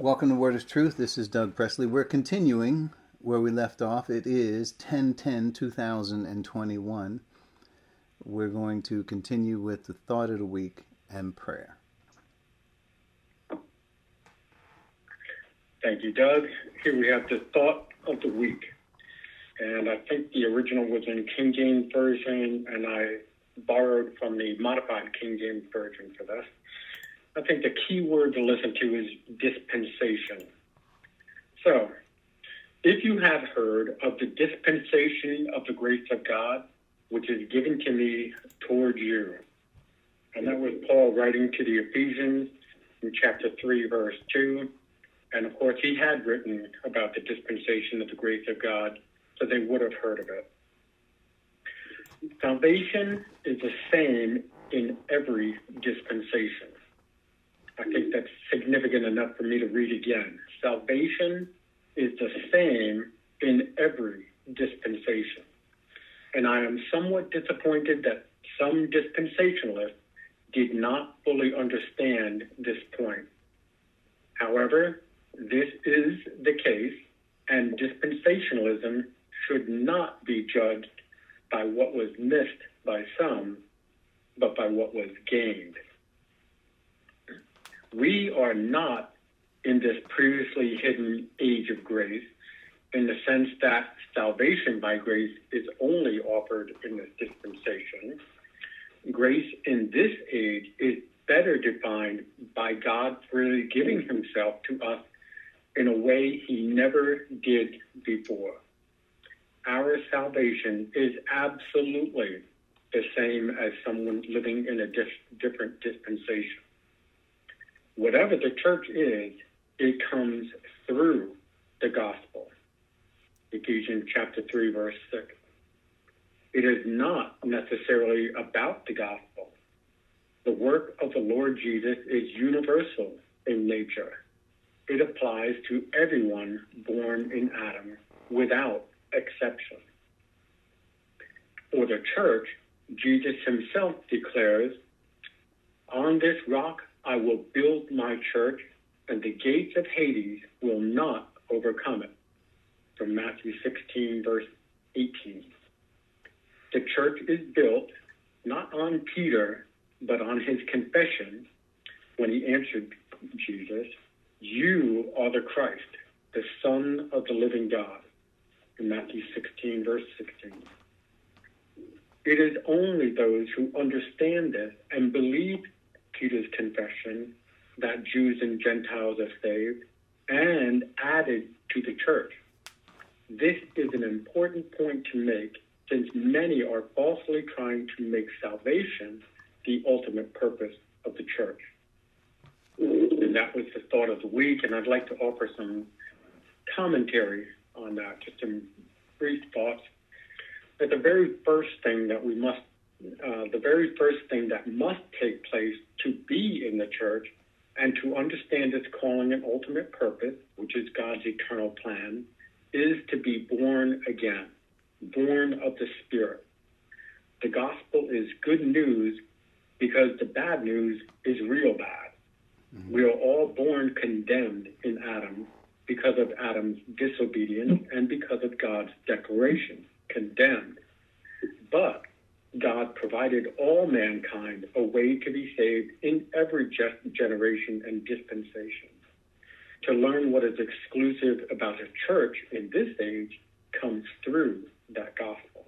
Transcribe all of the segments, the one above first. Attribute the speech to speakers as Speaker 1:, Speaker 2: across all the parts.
Speaker 1: Welcome to Word of Truth. This is Doug Presley. We're continuing where we left off. It is 10 10 2021. We're going to continue with the thought of the week and prayer.
Speaker 2: Thank you, Doug. Here we have the thought of the week. And I think the original was in King James Version, and I borrowed from the modified King James Version for this. I think the key word to listen to is dispensation. So, if you have heard of the dispensation of the grace of God, which is given to me toward you, and that was Paul writing to the Ephesians in chapter 3, verse 2. And of course, he had written about the dispensation of the grace of God, so they would have heard of it. Salvation is the same in every dispensation. I think that's significant enough for me to read again. Salvation is the same in every dispensation. And I am somewhat disappointed that some dispensationalists did not fully understand this point. However, this is the case, and dispensationalism should not be judged by what was missed by some, but by what was gained. We are not in this previously hidden age of grace in the sense that salvation by grace is only offered in this dispensation. Grace in this age is better defined by God freely giving himself to us in a way he never did before. Our salvation is absolutely the same as someone living in a different dispensation whatever the church is, it comes through the gospel. Ephesians chapter 3, verse 6. It is not necessarily about the gospel. The work of the Lord Jesus is universal in nature. It applies to everyone born in Adam without exception. For the church, Jesus himself declares, On this rock I will build my church, and the gates of Hades will not overcome it. From Matthew 16, verse 18. The church is built not on Peter, but on his confession when he answered Jesus, You are the Christ, the Son of the living God. In Matthew 16, verse 16. It is only those who understand this and believe Peter's confession that Jews and Gentiles are saved and added to the church. This is an important point to make since many are falsely trying to make salvation the ultimate purpose of the church. And that was the thought of the week, and I'd like to offer some commentary on that, just some brief thoughts. That the very first thing that we must uh, the very first thing that must take place to be in the church and to understand its calling and ultimate purpose, which is God's eternal plan, is to be born again, born of the Spirit. The gospel is good news because the bad news is real bad. Mm-hmm. We are all born condemned in Adam because of Adam's disobedience and because of God's declaration, condemned. But God provided all mankind a way to be saved in every generation and dispensation. To learn what is exclusive about a church in this age comes through that gospel.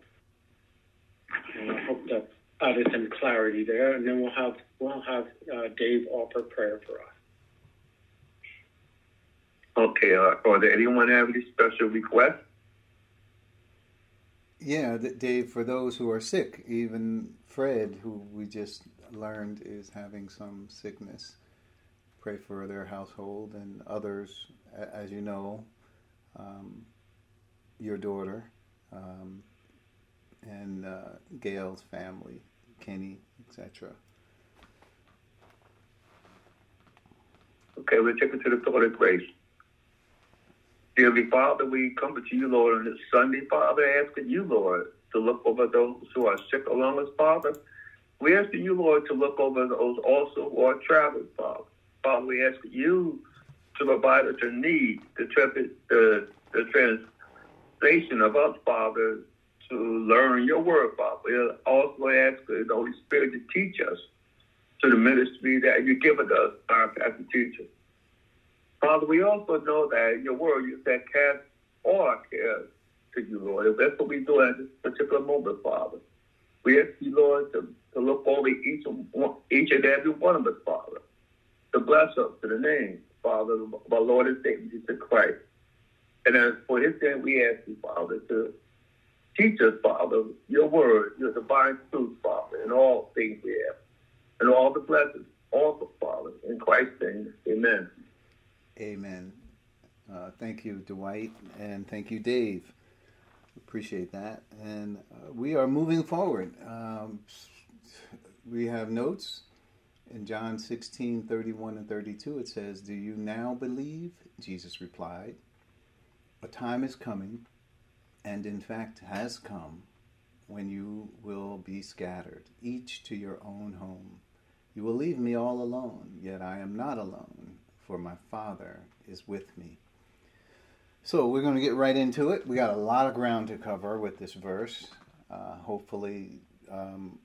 Speaker 2: And I hope that added some clarity there, and then we'll have we'll have uh, Dave offer prayer for us.
Speaker 3: Okay. Uh, are there anyone have any special requests?
Speaker 1: Yeah, Dave, for those who are sick, even Fred, who we just learned is having some sickness, pray for their household and others, as you know, um, your daughter um, and uh, Gail's family, Kenny, etc.
Speaker 3: Okay, we'll take it to the throne grace. Dearly Father, we come to you, Lord, on this Sunday, Father, asking you, Lord, to look over those who are sick along us, Father. We asking you, Lord, to look over those also who are traveling, Father. Father, we ask you to provide us a need, the, the, the translation of us, Father, to learn your word, Father. We also ask the Holy Spirit to teach us to the ministry that you've given us, our pastor teacher. Father, we also know that your word, you said, cast all our cares to you, Lord. If that's what we do at this particular moment, Father. We ask you, Lord, to, to look over each, each and every one of us, Father. To bless us to the name, Father, of our Lord and Savior, Jesus Christ. And as for his name, we ask you, Father, to teach us, Father, your word, your divine truth, Father, in all things we have, and all the blessings, also, Father, in Christ's name. Amen.
Speaker 1: Amen. Uh, thank you, Dwight, and thank you, Dave. Appreciate that. And uh, we are moving forward. Um, we have notes in John 16 31 and 32. It says, Do you now believe? Jesus replied, A time is coming, and in fact has come, when you will be scattered, each to your own home. You will leave me all alone, yet I am not alone for my Father is with me. So we're going to get right into it. We got a lot of ground to cover with this verse. Uh, hopefully, um,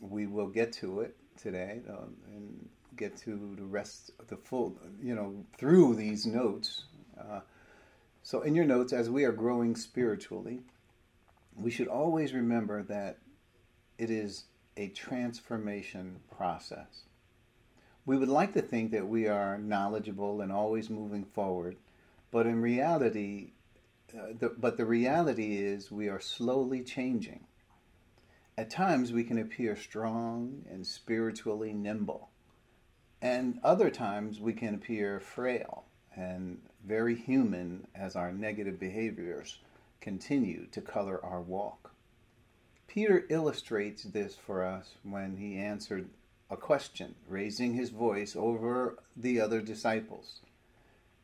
Speaker 1: we will get to it today uh, and get to the rest, of the full, you know, through these notes. Uh, so, in your notes, as we are growing spiritually, we should always remember that it is a transformation process. We would like to think that we are knowledgeable and always moving forward, but in reality, uh, the, but the reality is we are slowly changing. At times we can appear strong and spiritually nimble, and other times we can appear frail and very human as our negative behaviors continue to color our walk. Peter illustrates this for us when he answered a question, raising his voice over the other disciples.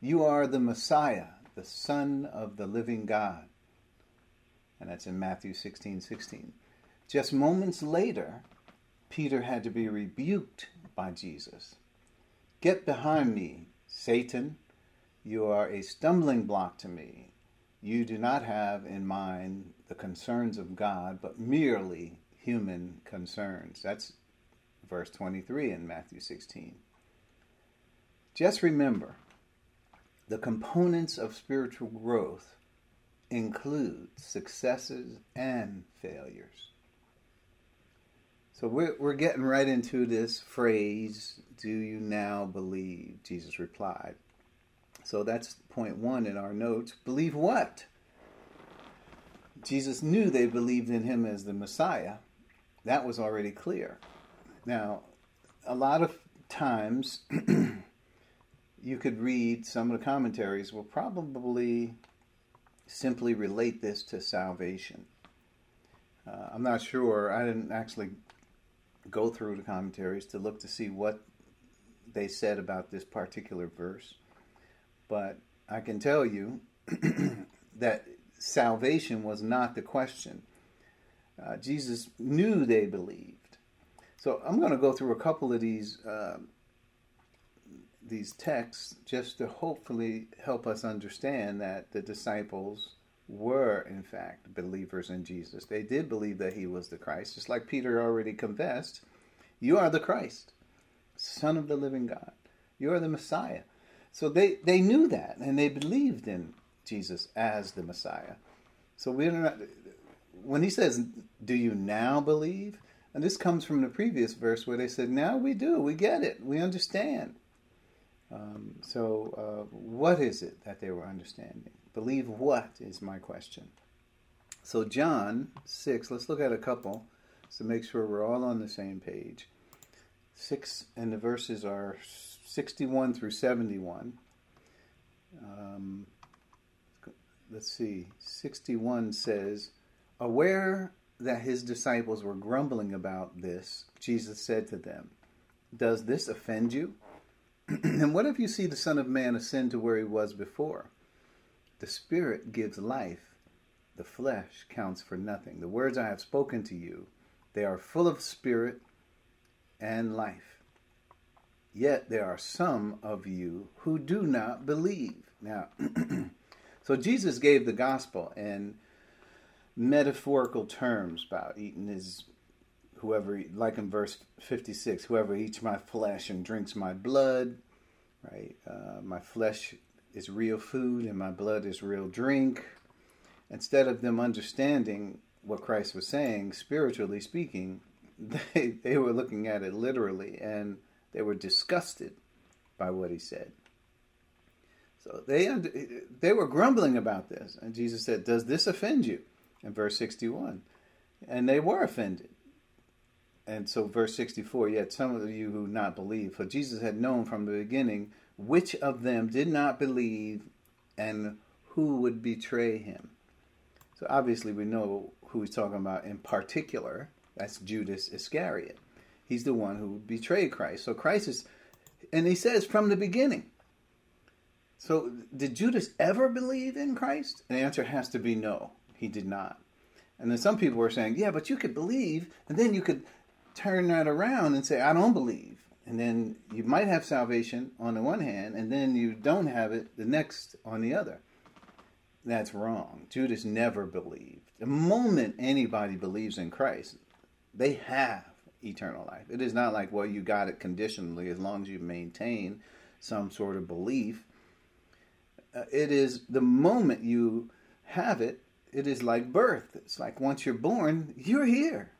Speaker 1: You are the Messiah, the Son of the living God. And that's in Matthew 16 16. Just moments later, Peter had to be rebuked by Jesus. Get behind me, Satan. You are a stumbling block to me. You do not have in mind the concerns of God, but merely human concerns. That's verse 23 in Matthew 16. Just remember, the components of spiritual growth include successes and failures. So we're, we're getting right into this phrase, do you now believe? Jesus replied. So that's point one in our notes. Believe what? Jesus knew they believed in him as the Messiah. That was already clear. Now, a lot of times you could read some of the commentaries will probably simply relate this to salvation. Uh, I'm not sure. I didn't actually go through the commentaries to look to see what they said about this particular verse, but I can tell you that salvation was not the question. Uh, Jesus knew they believed. So I'm going to go through a couple of these uh, these texts just to hopefully help us understand that the disciples were in fact believers in Jesus. They did believe that he was the Christ, just like Peter already confessed. You are the Christ, Son of the living God. You are the Messiah. So they, they knew that and they believed in Jesus as the Messiah. So we're not when he says, Do you now believe? And this comes from the previous verse where they said, Now we do, we get it, we understand. Um, so, uh, what is it that they were understanding? Believe what is my question. So, John 6, let's look at a couple to make sure we're all on the same page. 6, and the verses are 61 through 71. Um, let's see, 61 says, Aware that his disciples were grumbling about this, Jesus said to them, Does this offend you? and what if you see the Son of Man ascend to where he was before? The Spirit gives life, the flesh counts for nothing. The words I have spoken to you, they are full of spirit and life. Yet there are some of you who do not believe. Now, so Jesus gave the gospel in metaphorical terms about eating his whoever like in verse 56 whoever eats my flesh and drinks my blood right? Uh, my flesh is real food and my blood is real drink. Instead of them understanding what christ was saying spiritually speaking they, they were looking at it literally and they were disgusted by what he said. So they they were grumbling about this. And jesus said does this offend you in verse 61 and they were offended and so, verse 64 Yet some of you who not believe, for Jesus had known from the beginning which of them did not believe and who would betray him. So, obviously, we know who he's talking about in particular. That's Judas Iscariot. He's the one who betrayed Christ. So, Christ is, and he says from the beginning. So, did Judas ever believe in Christ? The answer has to be no, he did not. And then some people were saying, yeah, but you could believe, and then you could turn that around and say, I don't believe. And then you might have salvation on the one hand, and then you don't have it the next on the other. That's wrong. Judas never believed. The moment anybody believes in Christ, they have eternal life. It is not like, well, you got it conditionally as long as you maintain some sort of belief. Uh, it is the moment you have it, it is like birth. It's like once you're born, you're here.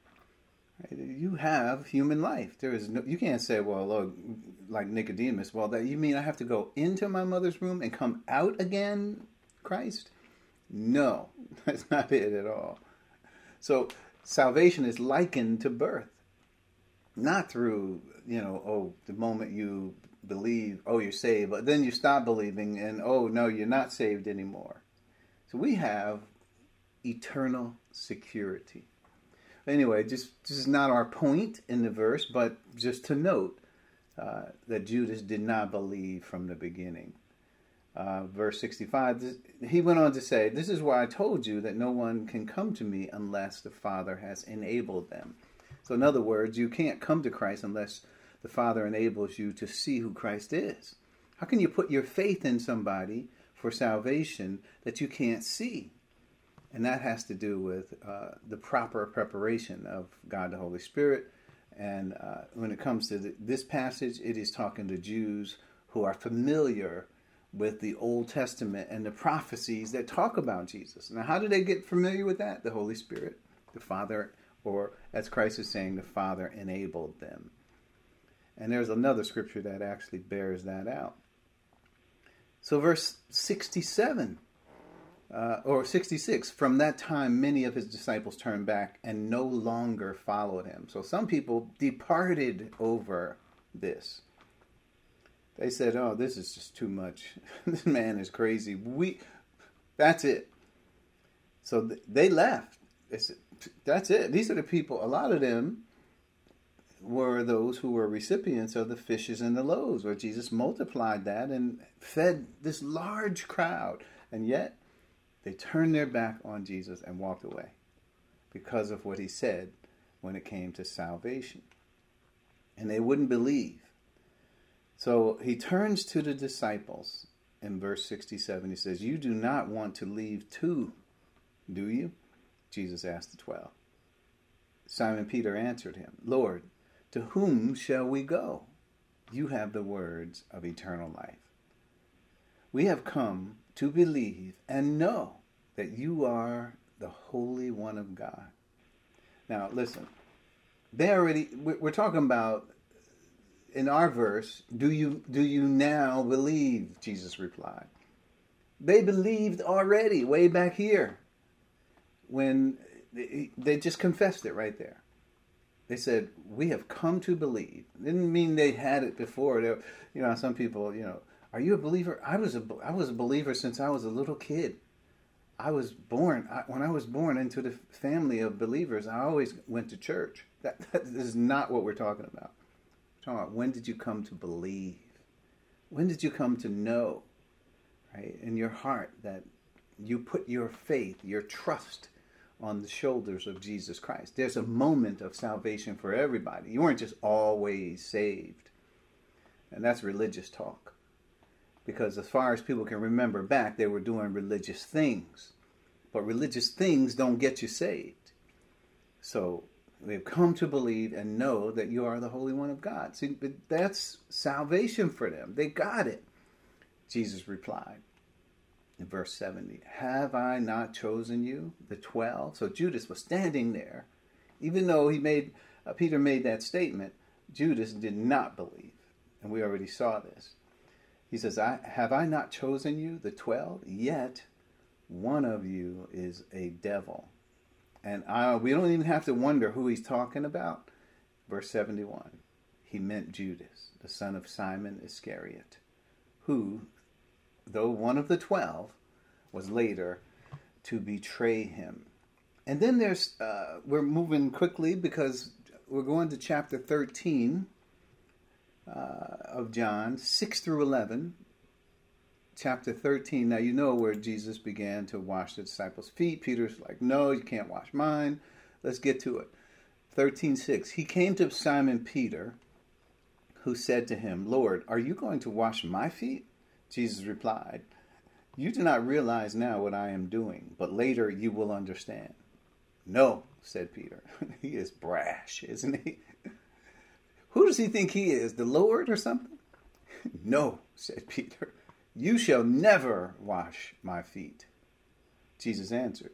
Speaker 1: You have human life. There is no. You can't say, well, look, like Nicodemus. Well, that you mean I have to go into my mother's womb and come out again, Christ? No, that's not it at all. So salvation is likened to birth, not through you know, oh, the moment you believe, oh, you're saved, but then you stop believing, and oh no, you're not saved anymore. So we have eternal security. Anyway, just this is not our point in the verse, but just to note uh, that Judas did not believe from the beginning. Uh, verse 65, this, he went on to say, This is why I told you that no one can come to me unless the Father has enabled them. So, in other words, you can't come to Christ unless the Father enables you to see who Christ is. How can you put your faith in somebody for salvation that you can't see? And that has to do with uh, the proper preparation of God the Holy Spirit. And uh, when it comes to the, this passage, it is talking to Jews who are familiar with the Old Testament and the prophecies that talk about Jesus. Now, how do they get familiar with that? The Holy Spirit, the Father, or as Christ is saying, the Father enabled them. And there's another scripture that actually bears that out. So, verse 67 uh, or 66 from that time many of his disciples turned back and no longer followed him. So some people departed over this. They said oh this is just too much. This man is crazy. We that's it. So th- they left. Said, that's it. These are the people a lot of them were those who were recipients of the fishes and the loaves where jesus multiplied that and fed this large crowd. And yet they turned their back on Jesus and walked away because of what he said when it came to salvation. And they wouldn't believe. So he turns to the disciples in verse 67. He says, You do not want to leave too, do you? Jesus asked the twelve. Simon Peter answered him, Lord, to whom shall we go? You have the words of eternal life. We have come to believe and know that you are the Holy One of God. Now, listen, they already, we're talking about in our verse, do you, do you now believe? Jesus replied. They believed already, way back here, when they just confessed it right there. They said, "We have come to believe." Didn't mean they had it before. They, you know, some people, you know, are you a believer? I was a I was a believer since I was a little kid. I was born I, when I was born into the family of believers. I always went to church. That, that is not what we're talking about. We're talking about when did you come to believe? When did you come to know, right, in your heart that you put your faith, your trust on the shoulders of Jesus Christ? There's a moment of salvation for everybody. You weren't just always saved And that's religious talk. Because as far as people can remember back, they were doing religious things. But religious things don't get you saved. So they've come to believe and know that you are the Holy One of God. See, that's salvation for them. They got it. Jesus replied in verse 70 Have I not chosen you, the twelve? So Judas was standing there. Even though he made uh, Peter made that statement, Judas did not believe. And we already saw this. He says, I, Have I not chosen you, the twelve? Yet one of you is a devil. And uh, we don't even have to wonder who he's talking about. Verse 71 He meant Judas, the son of Simon Iscariot, who, though one of the twelve, was later to betray him. And then there's, uh, we're moving quickly because we're going to chapter 13 uh, of John, 6 through 11. Chapter 13. Now, you know where Jesus began to wash the disciples' feet. Peter's like, no, you can't wash mine. Let's get to it. 13:6 He came to Simon Peter who said to him, "Lord, are you going to wash my feet?" Jesus replied, "You do not realize now what I am doing, but later you will understand." "No," said Peter. he is brash, isn't he? Who does he think he is, the Lord or something? no, said Peter. You shall never wash my feet. Jesus answered,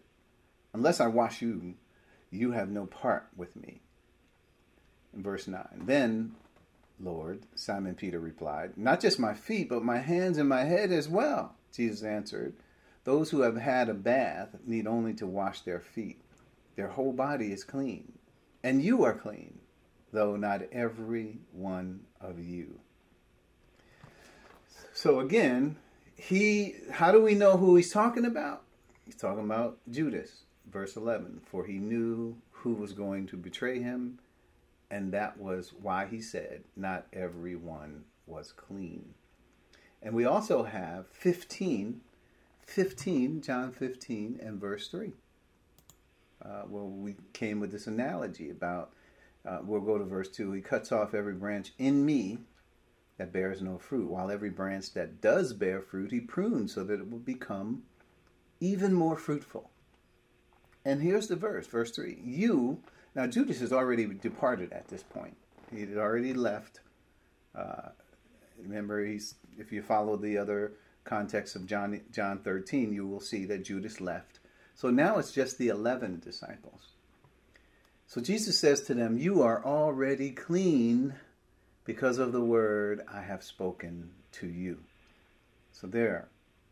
Speaker 1: Unless I wash you, you have no part with me. In verse 9, then, Lord, Simon Peter replied, Not just my feet, but my hands and my head as well. Jesus answered, Those who have had a bath need only to wash their feet. Their whole body is clean. And you are clean, though not every one of you. So again, he how do we know who he's talking about? He's talking about Judas, verse 11, for he knew who was going to betray him, and that was why he said, not everyone was clean. And we also have 15 15 John 15 and verse 3 uh, well, we came with this analogy about, uh, we'll go to verse 2. He cuts off every branch in me that bears no fruit, while every branch that does bear fruit, he prunes so that it will become even more fruitful. And here's the verse, verse 3. You, now Judas has already departed at this point. He had already left. Uh, remember, he's if you follow the other context of John, John 13, you will see that Judas left so now it's just the 11 disciples. So Jesus says to them, You are already clean because of the word I have spoken to you. So there,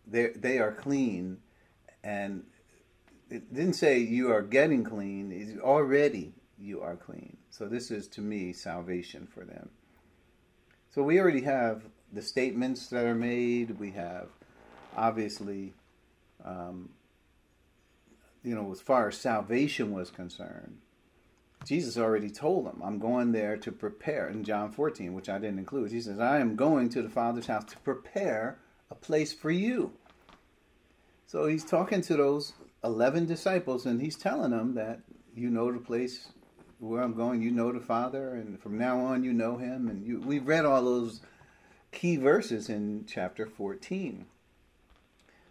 Speaker 1: they they are clean, and it didn't say you are getting clean. It's already you are clean. So this is to me salvation for them. So we already have the statements that are made. We have obviously um, you know, as far as salvation was concerned, Jesus already told them, I'm going there to prepare, in John 14, which I didn't include. He says, I am going to the Father's house to prepare a place for you. So he's talking to those 11 disciples and he's telling them that you know the place where I'm going, you know the Father, and from now on you know him. And you, we've read all those key verses in chapter 14.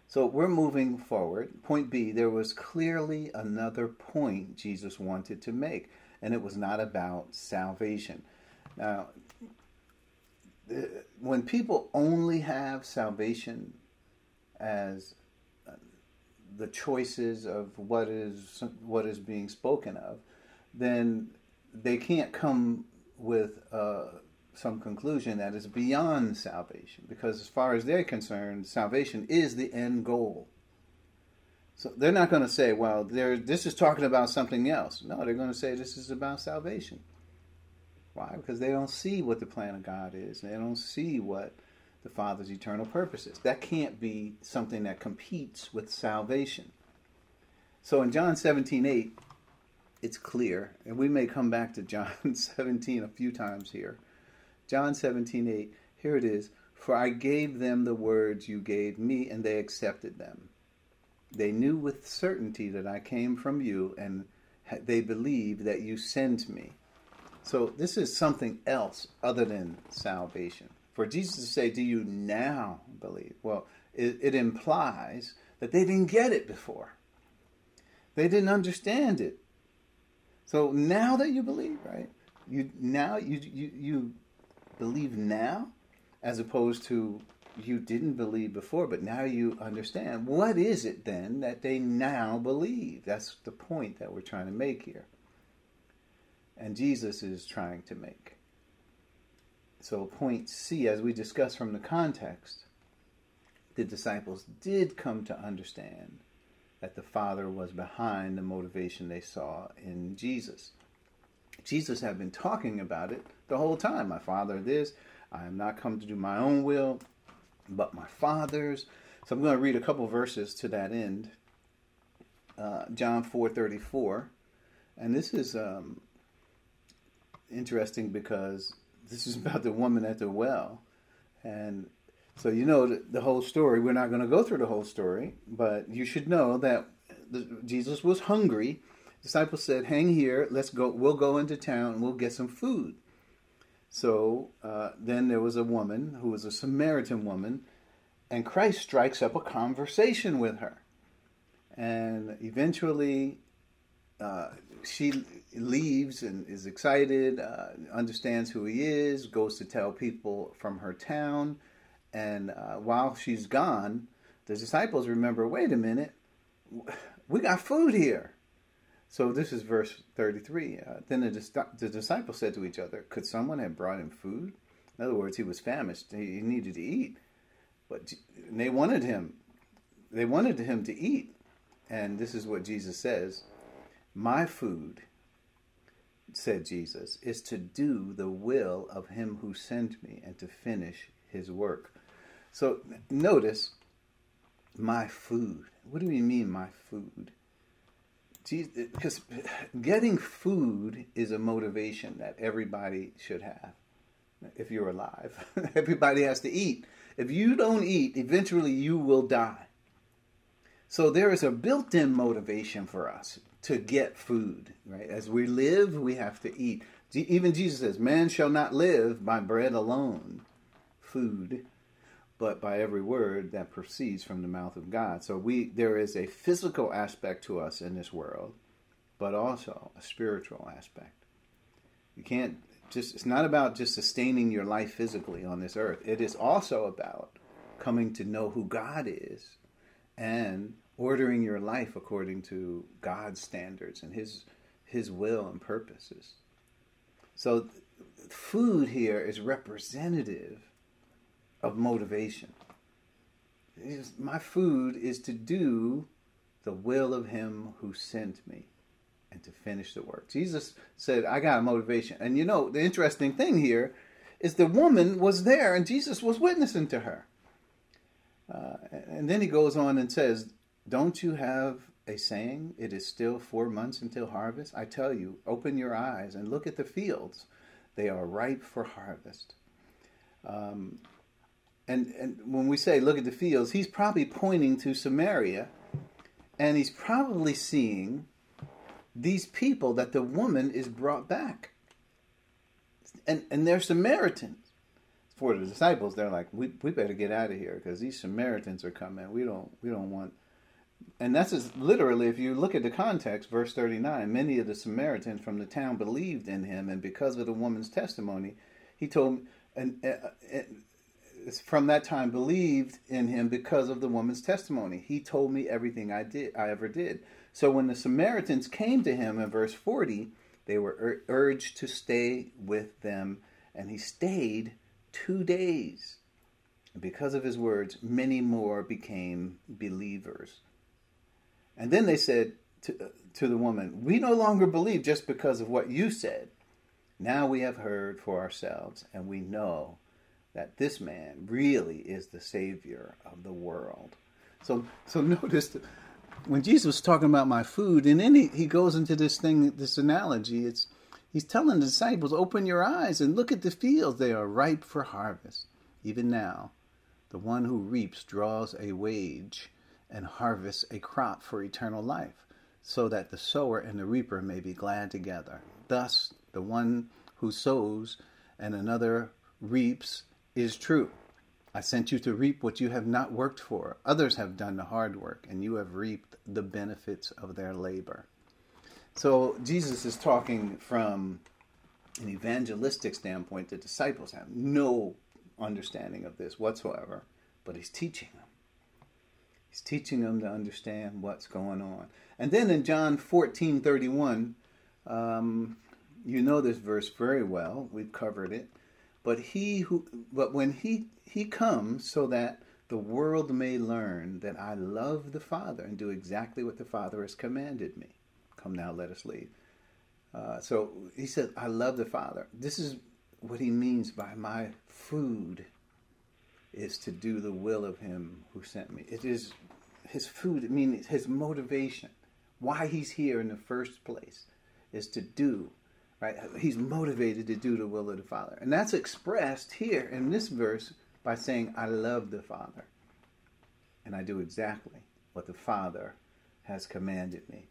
Speaker 1: So we're moving forward. Point B, there was clearly another point Jesus wanted to make, and it was not about salvation. Now, when people only have salvation as uh, the choices of what is what is being spoken of, then they can't come with uh, some conclusion that is beyond salvation, because as far as they're concerned, salvation is the end goal. So they're not going to say, well, this is talking about something else. No, they're going to say this is about salvation. Why? Because they don't see what the plan of God is. They don't see what the Father's eternal purpose is. That can't be something that competes with salvation. So in John 17, 8, it's clear, and we may come back to John 17 a few times here John 17, 8. Here it is. For I gave them the words you gave me, and they accepted them. They knew with certainty that I came from you, and they believe that you sent me. So this is something else other than salvation. For Jesus to say, Do you now believe? Well, it, it implies that they didn't get it before. They didn't understand it. So now that you believe, right? You now you you, you believe now as opposed to you didn't believe before, but now you understand. What is it then that they now believe? That's the point that we're trying to make here. And Jesus is trying to make. So, point C, as we discussed from the context, the disciples did come to understand that the Father was behind the motivation they saw in Jesus. Jesus had been talking about it the whole time. My Father, this, I am not come to do my own will, but my Father's. So I'm going to read a couple verses to that end. Uh, John 4:34, and this is um, interesting because this is about the woman at the well, and so you know the, the whole story. We're not going to go through the whole story, but you should know that the, Jesus was hungry. Disciples said, "Hang here. Let's go. We'll go into town. and We'll get some food." So uh, then there was a woman who was a Samaritan woman, and Christ strikes up a conversation with her, and eventually uh, she leaves and is excited, uh, understands who he is, goes to tell people from her town. And uh, while she's gone, the disciples remember wait a minute, we got food here. So this is verse 33. Uh, then the, the, disciples said to each other, Could someone have brought him food? In other words, he was famished. He needed to eat. But they wanted him. They wanted him to eat. And this is what Jesus says My food, said Jesus, is to do the will of him who sent me and to finish his work. So notice my food. What do we mean, my food? Because getting food is a motivation that everybody should have if you're alive. everybody has to eat. If you don't eat, eventually you will die. So there is a built in motivation for us to get food, right? As we live, we have to eat. Even Jesus says, Man shall not live by bread alone, food, but by every word that proceeds from the mouth of God. So we there is a physical aspect to us in this world, but also a spiritual aspect. You can't just it's not about just sustaining your life physically on this earth. It is also about coming to know who God is and ordering your life according to God's standards and his his will and purposes. So food here is representative of motivation. My food is to do the will of him who sent me and to finish the work. Jesus said, I got a motivation. And you know, the interesting thing here is the woman was there and Jesus was witnessing to her. Uh, and then he goes on and says, Don't you have a saying, It is still four months until harvest? I tell you, open your eyes and look at the fields. They are ripe for harvest. Um, and, and when we say look at the fields, he's probably pointing to Samaria, and he's probably seeing these people that the woman is brought back. And, and they're Samaritans. For the disciples, they're like, we, we better get out of here because these Samaritans are coming. We don't we don't want and that's just literally if you look at the context verse 39 many of the samaritans from the town believed in him and because of the woman's testimony he told and, uh, from that time believed in him because of the woman's testimony. He told me everything I did I ever did. So when the Samaritans came to him in verse 40, they were ur- urged to stay with them and he stayed 2 days. And because of his words, many more became believers. And then they said to, uh, to the woman, We no longer believe just because of what you said. Now we have heard for ourselves, and we know that this man really is the savior of the world. So, so notice that when Jesus was talking about my food, and then he, he goes into this thing, this analogy. It's he's telling the disciples, "Open your eyes and look at the fields; they are ripe for harvest. Even now, the one who reaps draws a wage and harvests a crop for eternal life, so that the sower and the reaper may be glad together. Thus, the one who sows and another reaps is true. I sent you to reap what you have not worked for. Others have done the hard work, and you have reaped the benefits of their labor. So Jesus is talking from an evangelistic standpoint. The disciples have no understanding of this whatsoever, but he's teaching them. He's teaching them to understand what's going on. And then in John 14 31, um, you know this verse very well. We've covered it. But he who but when he he comes so that the world may learn that I love the Father and do exactly what the Father has commanded me. Come now, let us leave. Uh, so he said, I love the Father. This is what he means by my food is to do the will of him who sent me. It is his food, I mean his motivation, why he's here in the first place is to do, right? He's motivated to do the will of the Father. And that's expressed here in this verse by saying, I love the Father. And I do exactly what the Father has commanded me.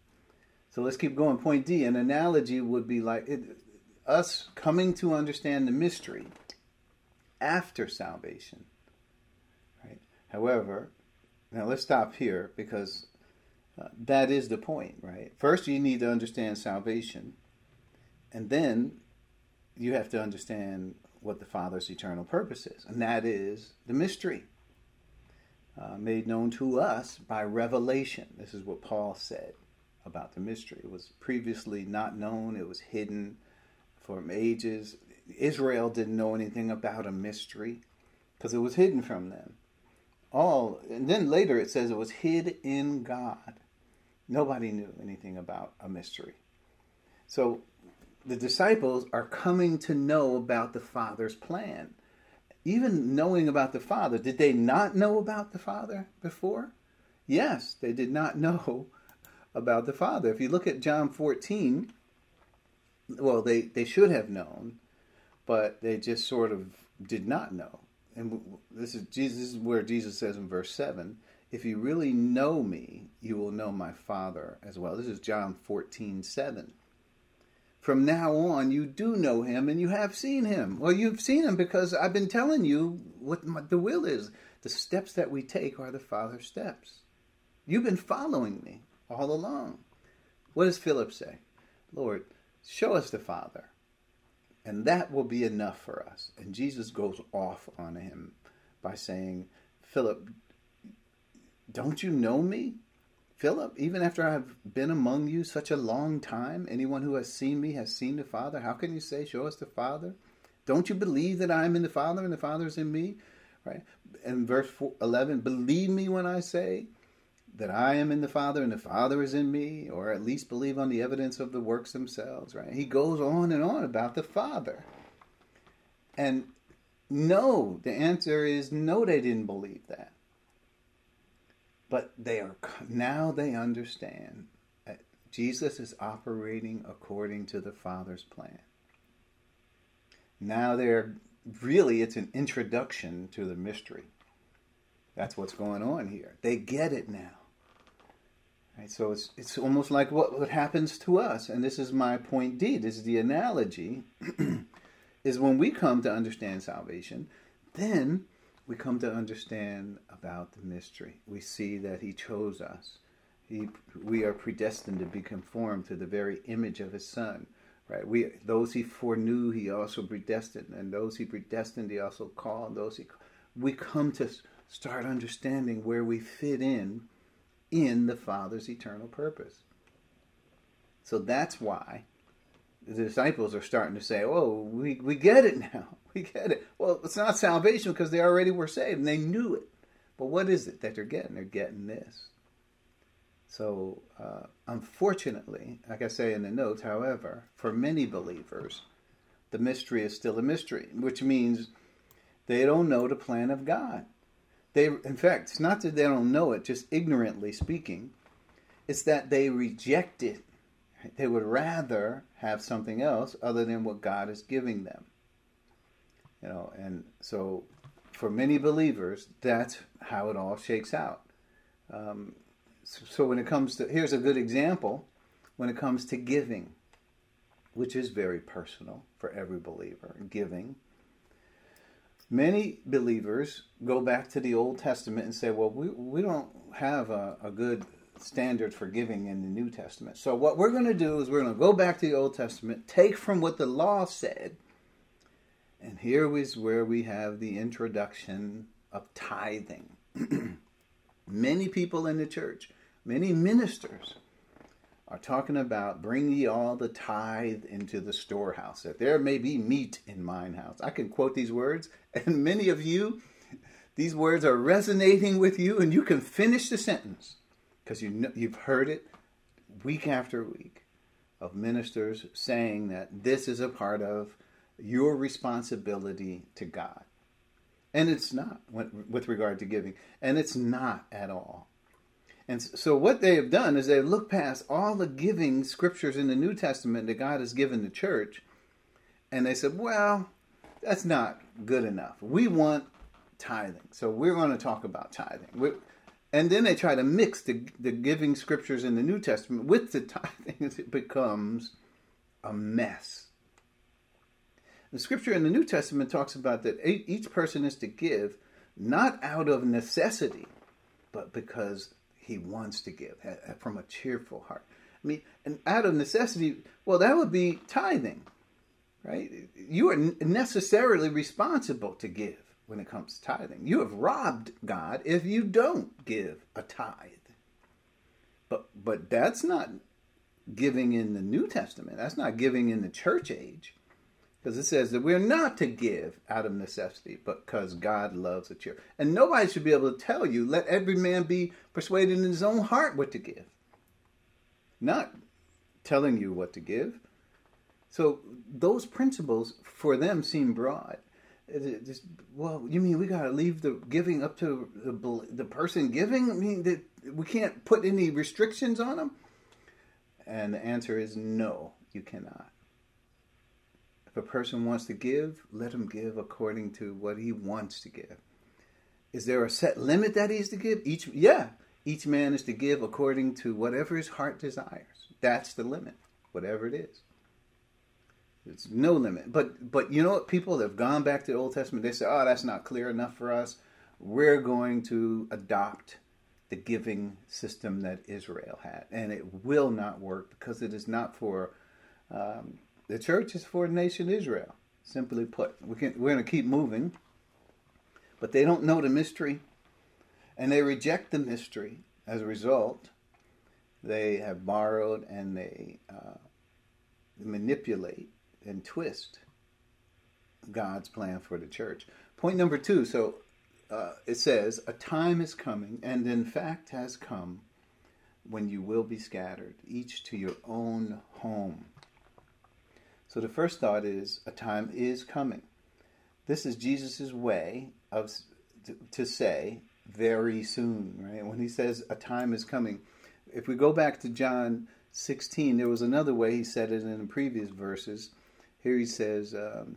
Speaker 1: So let's keep going. Point D an analogy would be like it, us coming to understand the mystery after salvation. Right? However, now let's stop here because uh, that is the point, right? First, you need to understand salvation, and then you have to understand what the Father's eternal purpose is, and that is the mystery uh, made known to us by revelation. This is what Paul said about the mystery. It was previously not known, it was hidden from ages. Israel didn't know anything about a mystery because it was hidden from them. All and then later it says it was hid in God. Nobody knew anything about a mystery. So the disciples are coming to know about the Father's plan. Even knowing about the Father, did they not know about the Father before? Yes, they did not know about the Father. If you look at John 14, well, they, they should have known, but they just sort of did not know. And this is Jesus this is where Jesus says in verse 7, if you really know me, you will know my Father as well. This is John 14, 7. From now on, you do know him and you have seen him. Well, you've seen him because I've been telling you what my, the will is. The steps that we take are the Father's steps. You've been following me all along. What does Philip say? Lord, show us the Father, and that will be enough for us. And Jesus goes off on him by saying, Philip, don't you know me? Philip, even after I've been among you such a long time, anyone who has seen me has seen the Father. How can you say, Show us the Father? Don't you believe that I am in the Father and the Father is in me? Right? And verse 11, believe me when I say that I am in the Father and the Father is in me, or at least believe on the evidence of the works themselves, right? He goes on and on about the Father. And no, the answer is no, they didn't believe that. But they are now they understand Jesus is operating according to the Father's plan. Now they're really it's an introduction to the mystery. That's what's going on here. They get it now. Right? So it's it's almost like what, what happens to us, and this is my point D. This is the analogy. is when we come to understand salvation, then we come to understand about the mystery. We see that He chose us. He, we are predestined to be conformed to the very image of His Son. Right? We those He foreknew, He also predestined, and those He predestined, He also called. Those He we come to start understanding where we fit in in the Father's eternal purpose. So that's why the disciples are starting to say, Oh, we, we get it now. We get it. Well, it's not salvation because they already were saved and they knew it. But what is it that they're getting? They're getting this. So, uh, unfortunately, like I say in the notes, however, for many believers, the mystery is still a mystery, which means they don't know the plan of God. They, in fact, it's not that they don't know it, just ignorantly speaking. It's that they reject it. They would rather have something else other than what God is giving them. You know, and so for many believers, that's how it all shakes out. Um, so, so when it comes to, here's a good example when it comes to giving, which is very personal for every believer, giving Many believers go back to the Old Testament and say, well, we, we don't have a, a good standard for giving in the New Testament. So, what we're going to do is we're going to go back to the Old Testament, take from what the law said, and here is where we have the introduction of tithing. many people in the church, many ministers, are talking about bring ye all the tithe into the storehouse, that there may be meat in mine house. I can quote these words, and many of you, these words are resonating with you, and you can finish the sentence because you know, you've heard it week after week of ministers saying that this is a part of your responsibility to God. And it's not with regard to giving. And it's not at all. And so what they have done is they've looked past all the giving scriptures in the New Testament that God has given the church. And they said, well, that's not good enough. We want tithing. So we're going to talk about tithing. We're, and then they try to mix the, the giving scriptures in the New Testament with the tithing. It becomes a mess. The scripture in the New Testament talks about that each person is to give not out of necessity, but because he wants to give from a cheerful heart. I mean, and out of necessity, well, that would be tithing, right? You are necessarily responsible to give when it comes to tithing. You have robbed God if you don't give a tithe. But but that's not giving in the New Testament. That's not giving in the church age. Because it says that we're not to give out of necessity, but because God loves a cheer. And nobody should be able to tell you, let every man be persuaded in his own heart what to give. Not telling you what to give. So those principles for them seem broad. Just, well, you mean we got to leave the giving up to the, the person giving? I mean, that we can't put any restrictions on them? And the answer is no, you cannot. If a person wants to give, let him give according to what he wants to give. Is there a set limit that he's to give? Each yeah, each man is to give according to whatever his heart desires. That's the limit, whatever it is. There's no limit. But but you know what? People have gone back to the Old Testament. They say, "Oh, that's not clear enough for us. We're going to adopt the giving system that Israel had, and it will not work because it is not for um, the church is for the nation Israel, simply put. We can, we're going to keep moving, but they don't know the mystery, and they reject the mystery. As a result, they have borrowed and they uh, manipulate and twist God's plan for the church. Point number two so uh, it says, A time is coming, and in fact has come, when you will be scattered, each to your own home. So the first thought is a time is coming. This is Jesus' way of to, to say very soon, right? When he says a time is coming. If we go back to John 16, there was another way he said it in the previous verses. Here he says, um,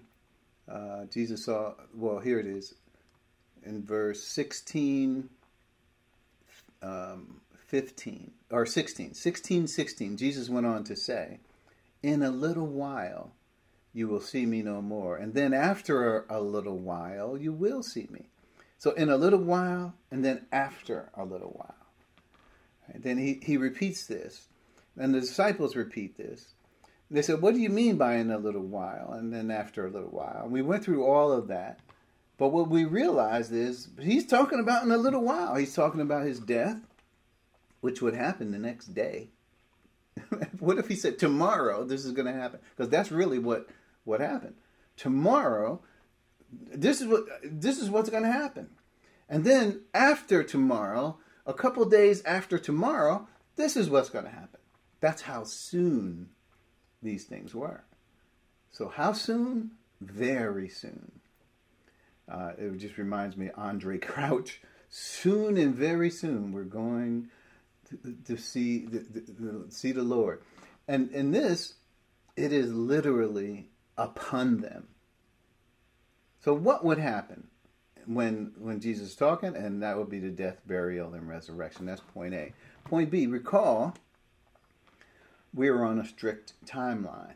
Speaker 1: uh, Jesus saw, well, here it is in verse 16, um, 15, or 16, 16, 16. Jesus went on to say, in a little while you will see me no more. And then after a little while you will see me. So in a little while and then after a little while. Right? Then he, he repeats this. And the disciples repeat this. They said, What do you mean by in a little while? And then after a little while. And we went through all of that. But what we realized is he's talking about in a little while. He's talking about his death, which would happen the next day. what if he said tomorrow this is going to happen? Because that's really what what happened. Tomorrow, this is what this is what's going to happen, and then after tomorrow, a couple days after tomorrow, this is what's going to happen. That's how soon these things were. So how soon? Very soon. Uh, it just reminds me Andraé Crouch. Soon and very soon, we're going to see the, the, see the Lord. And in this, it is literally upon them. So what would happen when when Jesus is talking? And that would be the death, burial, and resurrection. That's point A. Point B, recall we are on a strict timeline.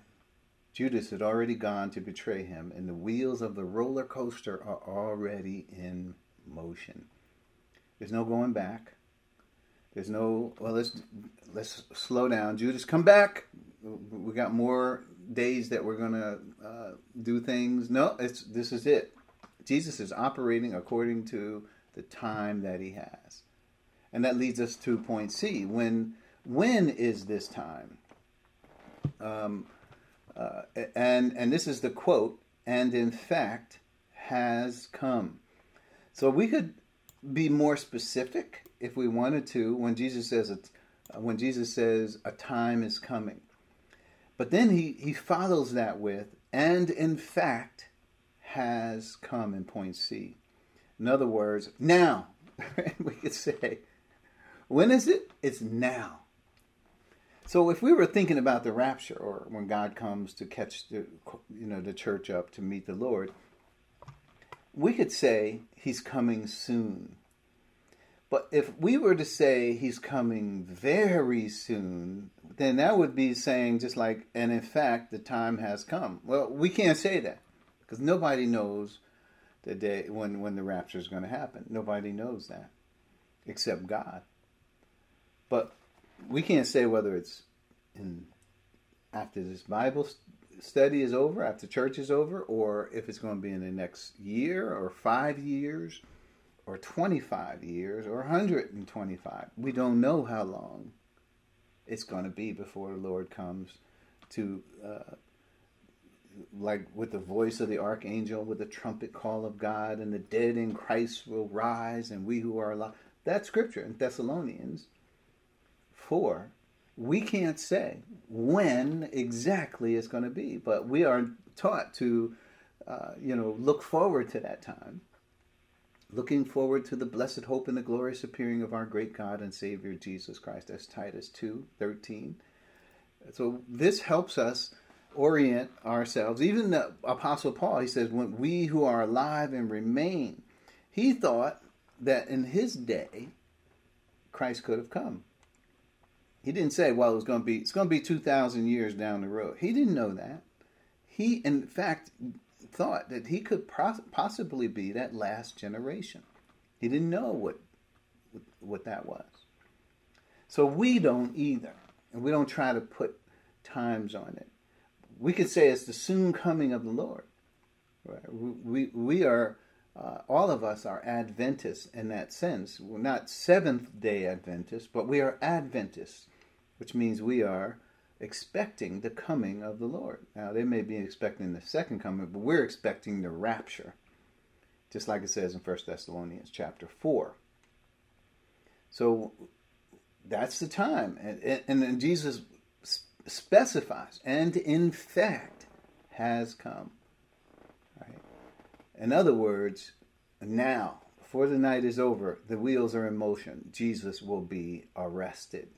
Speaker 1: Judas had already gone to betray him, and the wheels of the roller coaster are already in motion. There's no going back. There's no well. Let's let's slow down. Judas, come back. We got more days that we're gonna uh, do things. No, it's this is it. Jesus is operating according to the time that he has, and that leads us to point C. When when is this time? Um, uh, and and this is the quote. And in fact, has come. So we could be more specific if we wanted to when Jesus says when Jesus says a time is coming. But then he, he follows that with, and in fact has come in point C. In other words, now. we could say, when is it? It's now. So if we were thinking about the rapture or when God comes to catch the you know the church up to meet the Lord, we could say he's coming soon. But if we were to say he's coming very soon, then that would be saying just like, and in fact, the time has come. Well, we can't say that because nobody knows the day when, when the rapture is going to happen. Nobody knows that except God. But we can't say whether it's in after this Bible study is over, after church is over, or if it's going to be in the next year or five years or 25 years or 125. We don't know how long it's going to be before the Lord comes to, uh, like with the voice of the archangel, with the trumpet call of God, and the dead in Christ will rise, and we who are alive. That's scripture in Thessalonians 4. We can't say when exactly it's going to be, but we are taught to, uh, you know, look forward to that time looking forward to the blessed hope and the glorious appearing of our great God and Savior Jesus Christ. That's Titus 2 13. So this helps us orient ourselves. Even the Apostle Paul, he says, when we who are alive and remain, he thought that in his day, Christ could have come. He didn't say, well, it was going to be, it's going to be 2,000 years down the road. He didn't know that. He, in fact, thought that he could possibly be that last generation. He didn't know what what that was. So we don't either, and we don't try to put times on it. We could say it's the soon coming of the Lord. Right? We we are uh, all of us are Adventists in that sense. We're not Seventh Day Adventists, but we are Adventists, which means we are expecting the coming of the Lord. Now, they may be expecting the second coming, but we're expecting the rapture, just like it says in 1 Thessalonians chapter 4. So that's the time. And, and, Jesus specifies, and in fact has come. Right? In other words, now, before the night is over, the wheels are in motion. Jesus will be arrested.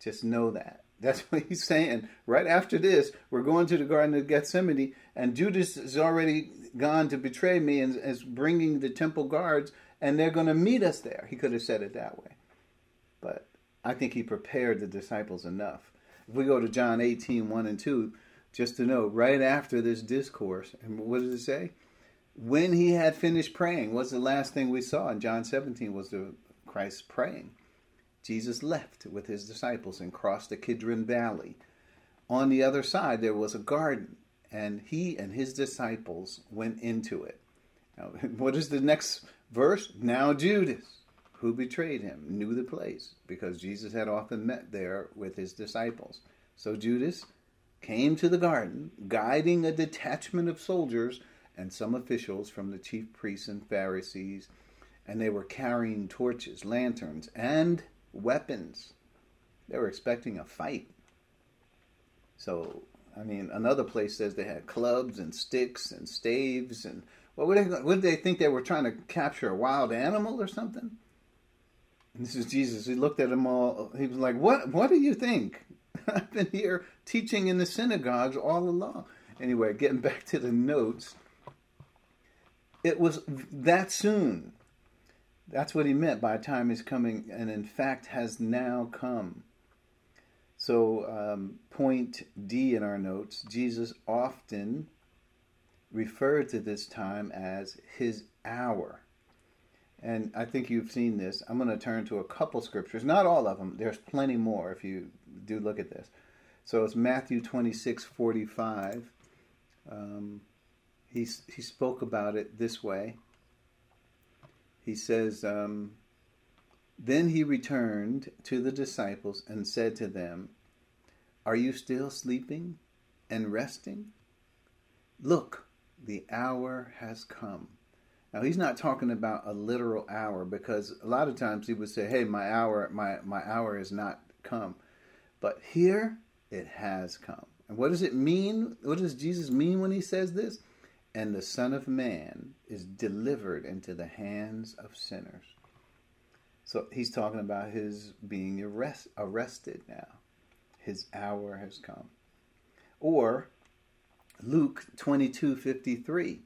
Speaker 1: Just know that. That's what he's saying. Right after this, we're going to the Garden of Gethsemane, and Judas has already gone to betray me and is bringing the temple guards, and they're going to meet us there. He could have said it that way. But I think he prepared the disciples enough. If we go to John 18, 1 and 2, just to know, right after this discourse, and what does it say? When he had finished praying, what's the last thing we saw in John 17 was the Christ praying. Jesus left with his disciples and crossed the Kidron Valley. On the other side, there was a garden, and he and his disciples went into it. Now, what is the next verse? Now, Judas, who betrayed him, knew the place because Jesus had often met there with his disciples. So Judas came to the garden, guiding a detachment of soldiers and some officials from the chief priests and Pharisees, and they were carrying torches, lanterns, and weapons. They were expecting a fight. So, I mean, another place says they had clubs and sticks and staves and what would they? Did they think they were trying to capture a wild animal or something? And this is Jesus. He looked at them all. He was like, "What? What do you think? I've been here teaching in the synagogues all along." Anyway, getting back to the notes, it was that soon that's what he meant by time is coming, and in fact has now come. So, um, point D in our notes Jesus often referred to this time as his hour. And I think you've seen this. I'm going to turn to a couple scriptures, not all of them. There's plenty more if you do look at this. So it's Matthew 26 45. Um, he, he spoke about it this way. He says, um, then he returned to the disciples and said to them, Are you still sleeping and resting? Look, the hour has come. Now he's not talking about a literal hour because a lot of times he would say, "Hey, my hour, my my hour has not come," but here it has come. And what does it mean? What does Jesus mean when he says this? And the Son of Man is delivered into the hands of sinners. So he's talking about his being arrest, arrested now. His hour has come. Or Luke 22 53.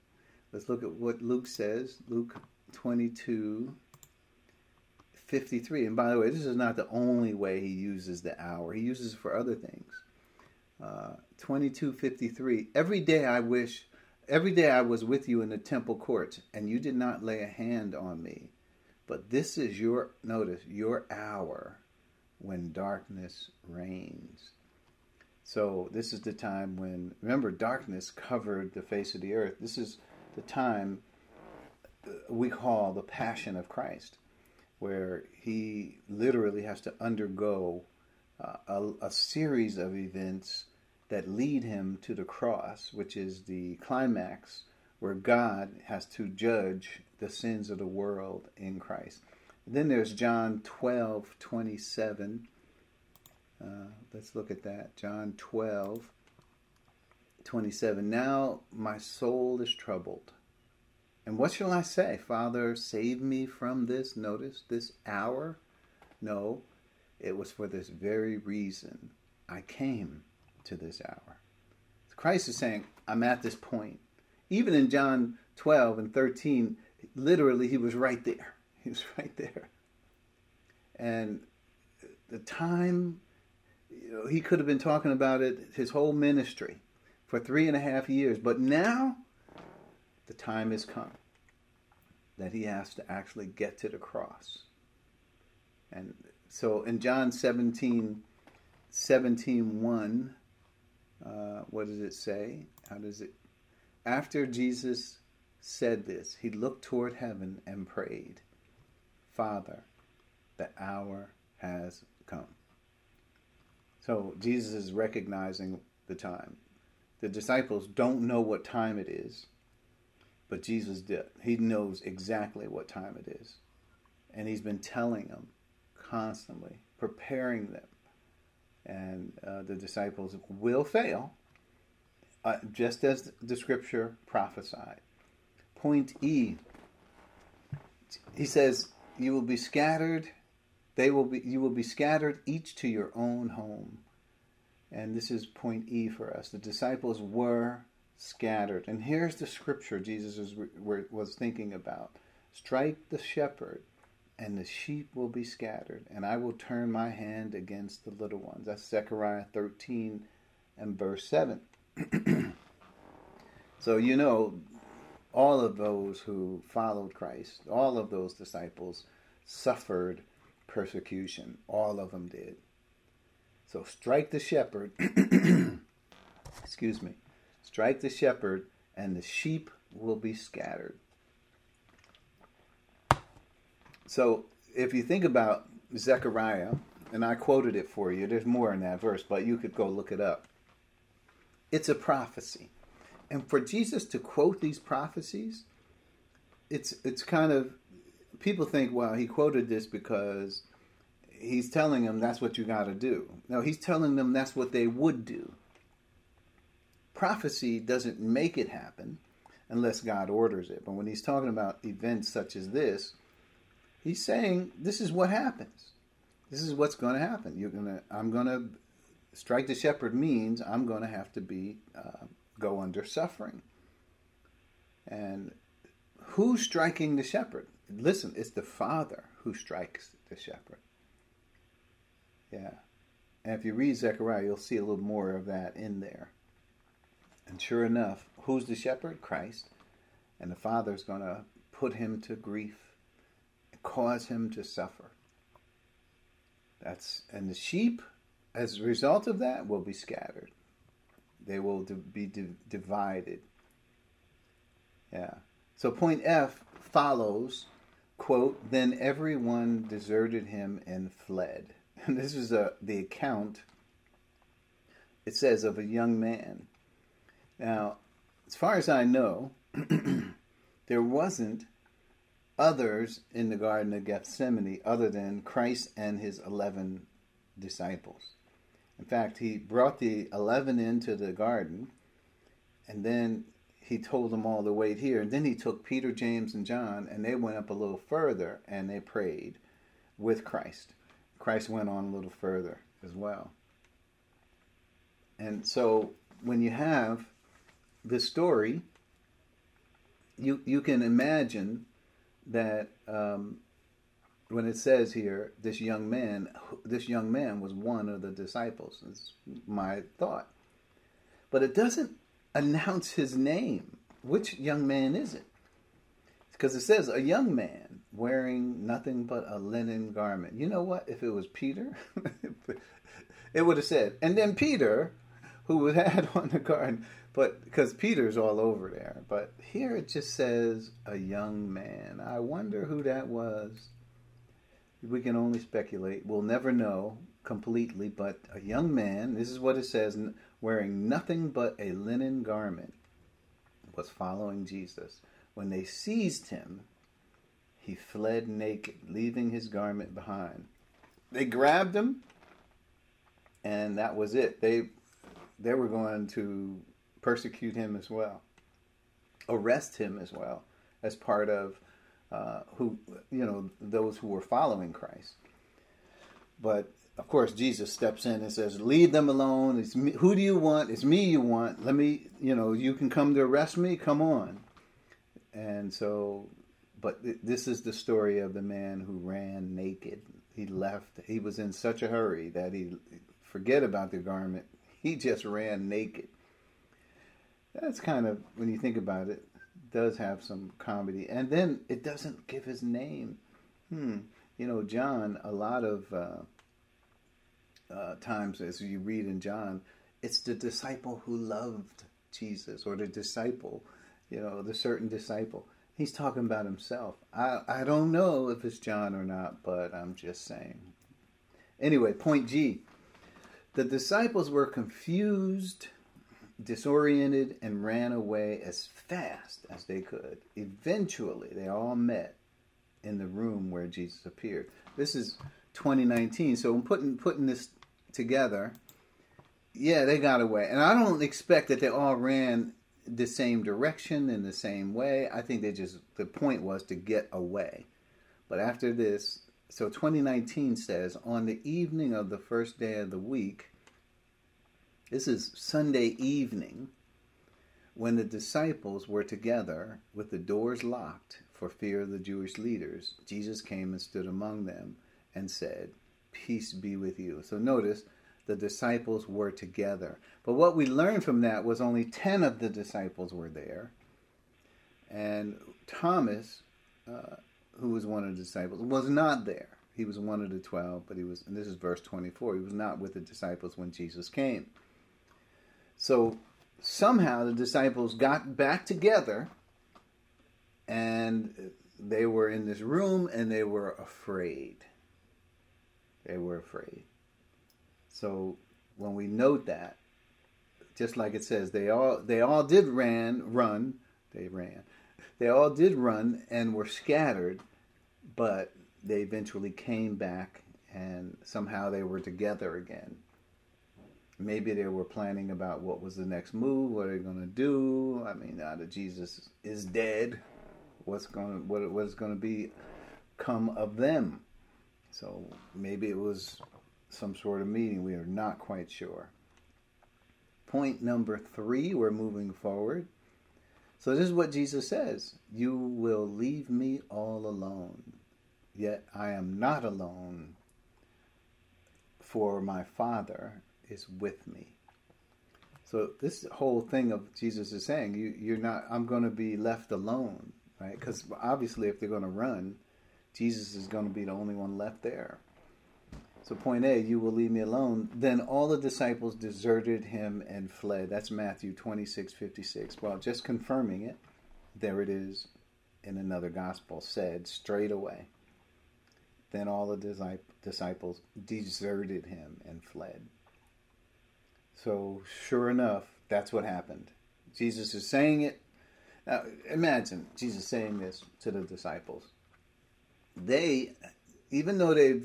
Speaker 1: Let's look at what Luke says. Luke 22 53. And by the way, this is not the only way he uses the hour, he uses it for other things. Uh, 22 53. Every day I wish, every day I was with you in the temple courts, and you did not lay a hand on me. But this is your, notice, your hour when darkness reigns. So this is the time when, remember, darkness covered the face of the earth. This is the time we call the Passion of Christ, where he literally has to undergo uh, a, a series of events that lead him to the cross, which is the climax where God has to judge the sins of the world in Christ. Then there's John 12, 27. Uh, let's look at that. John 12, 27. Now my soul is troubled. And what shall I say? Father, save me from this, notice, this hour? No, it was for this very reason I came to this hour. Christ is saying, I'm at this point. Even in John 12 and 13, literally, he was right there. He was right there. And the time, you know, he could have been talking about it his whole ministry for three and a half years. But now, the time has come that he has to actually get to the cross. And so in John 17, 17 1, uh, what does it say? How does it? After Jesus said this, he looked toward heaven and prayed, Father, the hour has come. So Jesus is recognizing the time. The disciples don't know what time it is, but Jesus did. He knows exactly what time it is. And he's been telling them constantly, preparing them. And uh, the disciples will fail, uh, just as the scripture prophesied. Point E, he says, You will be scattered, they will be, you will be scattered each to your own home. And this is point E for us. The disciples were scattered. And here's the scripture Jesus was, was thinking about Strike the shepherd, and the sheep will be scattered, and I will turn my hand against the little ones. That's Zechariah 13 and verse 7. so, you know, all of those who followed Christ, all of those disciples suffered persecution. All of them did. So, strike the shepherd. excuse me. Strike the shepherd, and the sheep will be scattered. So, if you think about Zechariah, and I quoted it for you, there's more in that verse, but you could go look it up. It's a prophecy. And for Jesus to quote these prophecies, it's it's kind of people think, well, he quoted this because he's telling them that's what you got to do. No, he's telling them that's what they would do prophecy doesn't make it happen unless God orders it. But when he's talking about events such as this, he's saying this is what happens. This is what's going to happen. You're gonna. I'm going to strike the shepherd means I'm going to have to be uh, go under suffering. And who's striking the shepherd? Listen, it's the father who strikes the shepherd. Yeah. And if you read Zechariah, you'll see a little more of that in there. And sure enough, who's the shepherd? Christ. And the Father's going to put him to grief, cause him to suffer. That's and the sheep, as a result of that, will be scattered. They will be divided. Yeah. So point F follows, quote, then everyone deserted him and fled. And this is a, the account, it says, of a young man. Now, as far as I know, there wasn't others in the Garden of Gethsemane other than Christ and his 11 disciples. In fact, he brought the 11 into the garden and then he told them all to wait here. And then he took Peter, James, and John and they went up a little further and they prayed with Christ. Christ went on a little further as well. And so when you have this story, you you can imagine that um, when it says here, this young man, this young man was one of the disciples. It's my thought, but it doesn't announce his name. Which young man is it? Because it says a young man wearing nothing but a linen garment. You know what? If it was Peter, it would have said, and then Peter, who had on the garment, but because Peter's all over there. But here it just says a young man. I wonder who that was. We can only speculate. We'll never know completely, but a young man, this is what it says, wearing nothing but a linen garment, was following Jesus. When they seized him, he fled naked, leaving his garment behind. They grabbed him, and that was it. They they were going to persecute him as well, arrest him as well, as part of uh, who you know those who were following Christ. But of course, Jesus steps in and says, "Leave them alone. It's me. Who do you want? It's me you want. Let me. You know, you can come to arrest me. Come on." And so, but th- this is the story of the man who ran naked. He left. He was in such a hurry that he forget about the garment. He just ran naked that's kind of when you think about it, does have some comedy, and then it doesn't give his name. Hmm. You know, John. A lot of uh, uh, times, as you read in John, it's the disciple who loved Jesus, or the disciple. You know, the certain disciple. He's talking about himself. I I don't know if it's John or not, but I'm just saying. Anyway, point G. The disciples were confused disoriented and ran away as fast as they could. Eventually, they all met in the room where Jesus appeared. This is 2019, so I'm putting putting this together. Yeah, they got away, and I don't expect that they all ran the same direction in the same way. I think they just the point was to get away. But after this, so 2019 says on the evening of the first day of the week, this is Sunday evening when the disciples were together with the doors locked for fear of the Jewish leaders. Jesus came and stood among them and said, Peace be with you. So notice the disciples were together. But what we learned from that was only 10 of the disciples were there. And Thomas, uh, who was one of the disciples, was not there. He was one of the 12, but he was, and this is verse 24, he was not with the disciples when Jesus came. So somehow the disciples got back together and they were in this room and they were afraid. They were afraid. So when we note that, just like it says, they all they all did ran run, they ran. They all did run and were scattered, but they eventually came back and somehow they were together again. Maybe they were planning about what was the next move, what are they going to do. I mean, now that Jesus is dead, what's going to, what what is going to be come of them? So maybe it was some sort of meeting. We are not quite sure. Point number three, we're moving forward. So this is what Jesus says You will leave me all alone, yet I am not alone for my Father is with me. So this whole thing of Jesus is saying, you, you're not. I'm going to be left alone, right? Because obviously, if they're going to run, Jesus is going to be the only one left there. So point A, you will leave me alone. Then all the disciples deserted him and fled. That's Matthew 26, 56. Well, just confirming it, there it is in another gospel, said straight away. Then all the disciples deserted him and fled. So, sure enough, that's what happened. Jesus is saying it. Now, imagine Jesus saying this to the disciples. They, even though they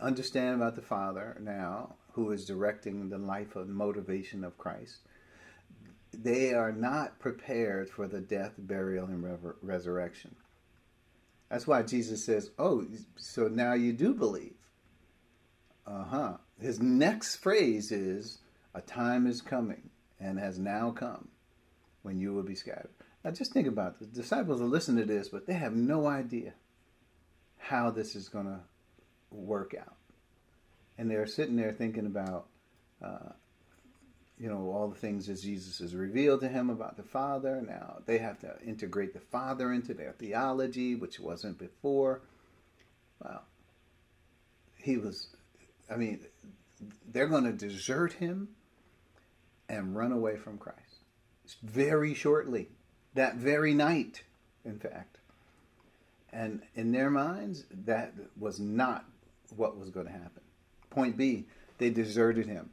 Speaker 1: understand about the Father now, who is directing the life and motivation of Christ, they are not prepared for the death, burial, and resurrection. That's why Jesus says, Oh, so now you do believe. Uh huh. His next phrase is, A time is coming and has now come when you will be scattered. Now just think about. The disciples will listen to this, but they have no idea how this is going to work out. And they're sitting there thinking about, uh, you know, all the things that Jesus has revealed to him about the Father. Now they have to integrate the Father into their theology, which wasn't before. Well, he was, I mean, they're going to desert him and run away from Christ. Very shortly, that very night, in fact. And in their minds, that was not what was going to happen. Point B, they deserted him.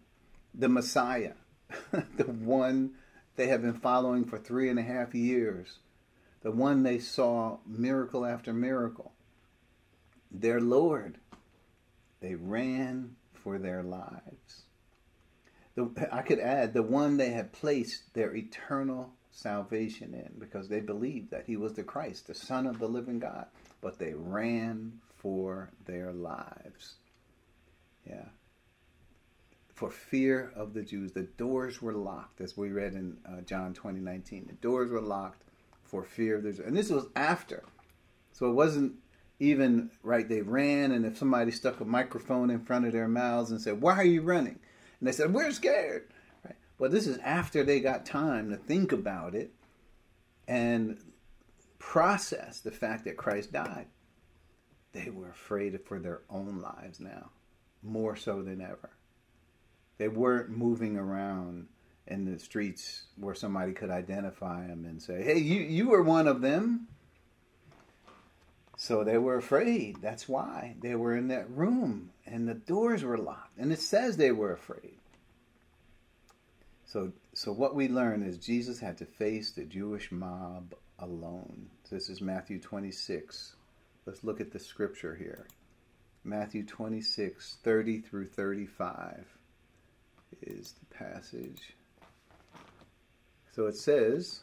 Speaker 1: The Messiah, the one they have been following for three and a half years, the one they saw miracle after miracle, their Lord, they ran for their lives. The, I could add the one they had placed their eternal salvation in because they believed that he was the Christ, the Son of the living God, but they ran for their lives. Yeah. For fear of the Jews, the doors were locked, as we read in uh, John 20, 19. The doors were locked for fear of the Jews. And this was after. So it wasn't even, right, they ran, and if somebody stuck a microphone in front of their mouths and said, Why are you running? And they said, We're scared. Right? Well, this is after they got time to think about it and process the fact that Christ died. They were afraid for their own lives now more so than ever. They weren't moving around in the streets where somebody could identify them and say, "Hey, you you were one of them." So they were afraid. That's why they were in that room and the doors were locked. And it says they were afraid. So so what we learn is Jesus had to face the Jewish mob alone. This is Matthew 26. Let's look at the scripture here. Matthew 26, 30 through 35 is the passage. So it says,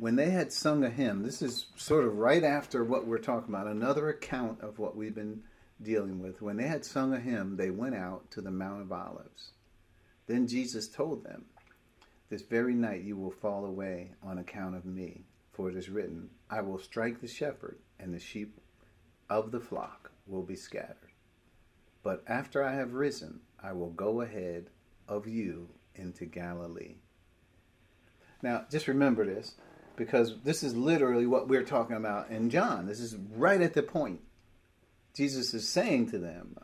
Speaker 1: when they had sung a hymn, this is sort of right after what we're talking about, another account of what we've been dealing with. When they had sung a hymn, they went out to the Mount of Olives. Then Jesus told them, This very night you will fall away on account of me, for it is written, I will strike the shepherd, and the sheep of the flock will be scattered. But after I have risen, I will go ahead of you into Galilee. Now, just remember this because this is literally what we're talking about in John. This is right at the point. Jesus is saying to them,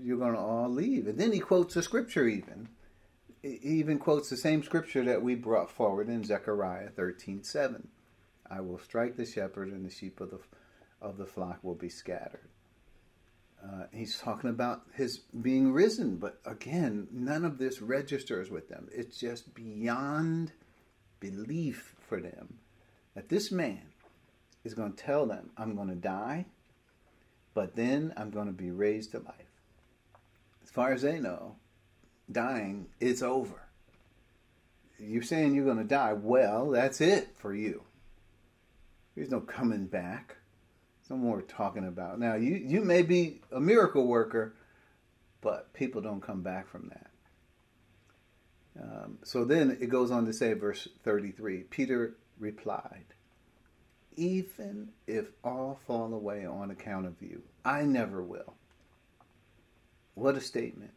Speaker 1: You're going to all leave. And then he quotes a scripture, even. He even quotes the same scripture that we brought forward in Zechariah 13 7. I will strike the shepherd, and the sheep of the, of the flock will be scattered. Uh, he's talking about his being risen, but again, none of this registers with them. It's just beyond belief for them that this man is going to tell them, I'm going to die, but then I'm going to be raised to life. As far as they know, dying is over. You're saying you're going to die. Well, that's it for you. There's no coming back no more talking about. Now you you may be a miracle worker, but people don't come back from that. Um, so then it goes on to say, verse 33 Peter replied, Even if all fall away on account of you, I never will. What a statement.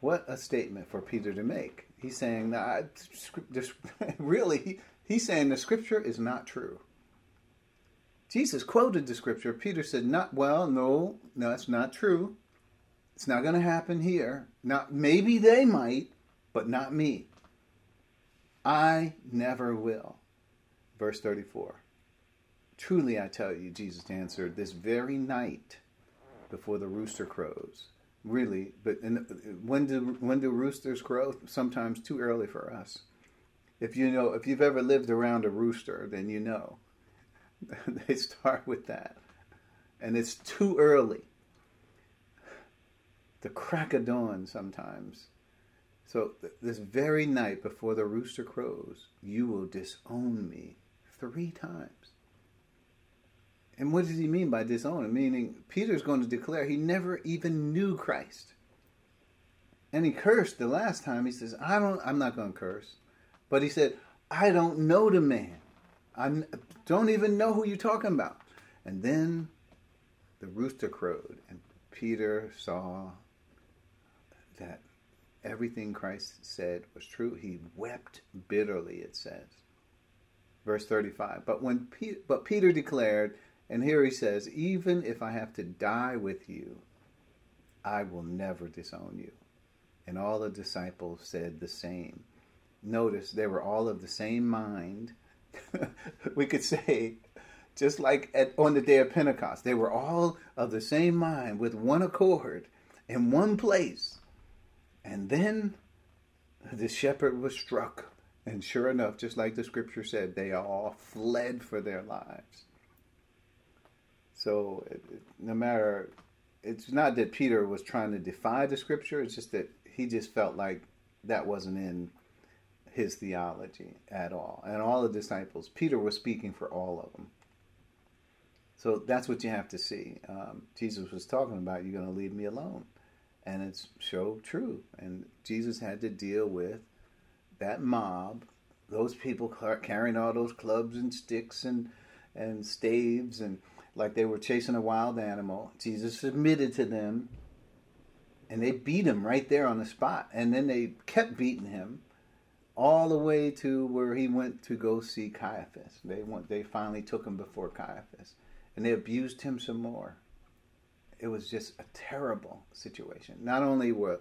Speaker 1: What a statement for Peter to make. He's saying that, really, he's saying the scripture is not true. Jesus quoted the scripture. Peter said, "Not well, no, no, that's not true. It's not going to happen here. Not maybe they might, but not me. I never will." Verse 34. Truly I tell you, Jesus answered, this very night before the rooster crows. Really, but in, when do when do roosters crow? Sometimes too early for us. If you know, if you've ever lived around a rooster, then you know they start with that. And it's too early. The crack of dawn sometimes. So, this very night before the rooster crows, you will disown me three times. And what does he mean by disown? Meaning, Peter's going to declare he never even knew Christ. And he cursed the last time. He says, I don't, I'm not going to curse. But he said, I don't know the man. I don't even know who you're talking about. And then the rooster crowed, and Peter saw that everything Christ said was true. He wept bitterly, it says. Verse 35. But when Pe- but Peter declared, and here he says, even if I have to die with you, I will never disown you. And all the disciples said the same. Notice they were all of the same mind we could say, just like at, on the day of Pentecost, they were all of the same mind with one accord in one place. And then the shepherd was struck. And sure enough, just like the scripture said, they all fled for their lives. So, it, it, no matter, it's not that Peter was trying to defy the scripture, it's just that he just felt like that wasn't in his theology at all. And all the disciples, Peter was speaking for all of them. So that's what you have to see. Um, Jesus was talking about, you're going to leave me alone. And it's so true. And Jesus had to deal with that mob, those people carrying all those clubs and sticks and, and staves and like they were chasing a wild animal. Jesus submitted to them and they beat him right there on the spot. And then they kept beating him all the way to where he went to go see Caiaphas. They went, they finally took him before Caiaphas, and they abused him some more. It was just a terrible situation. Not only were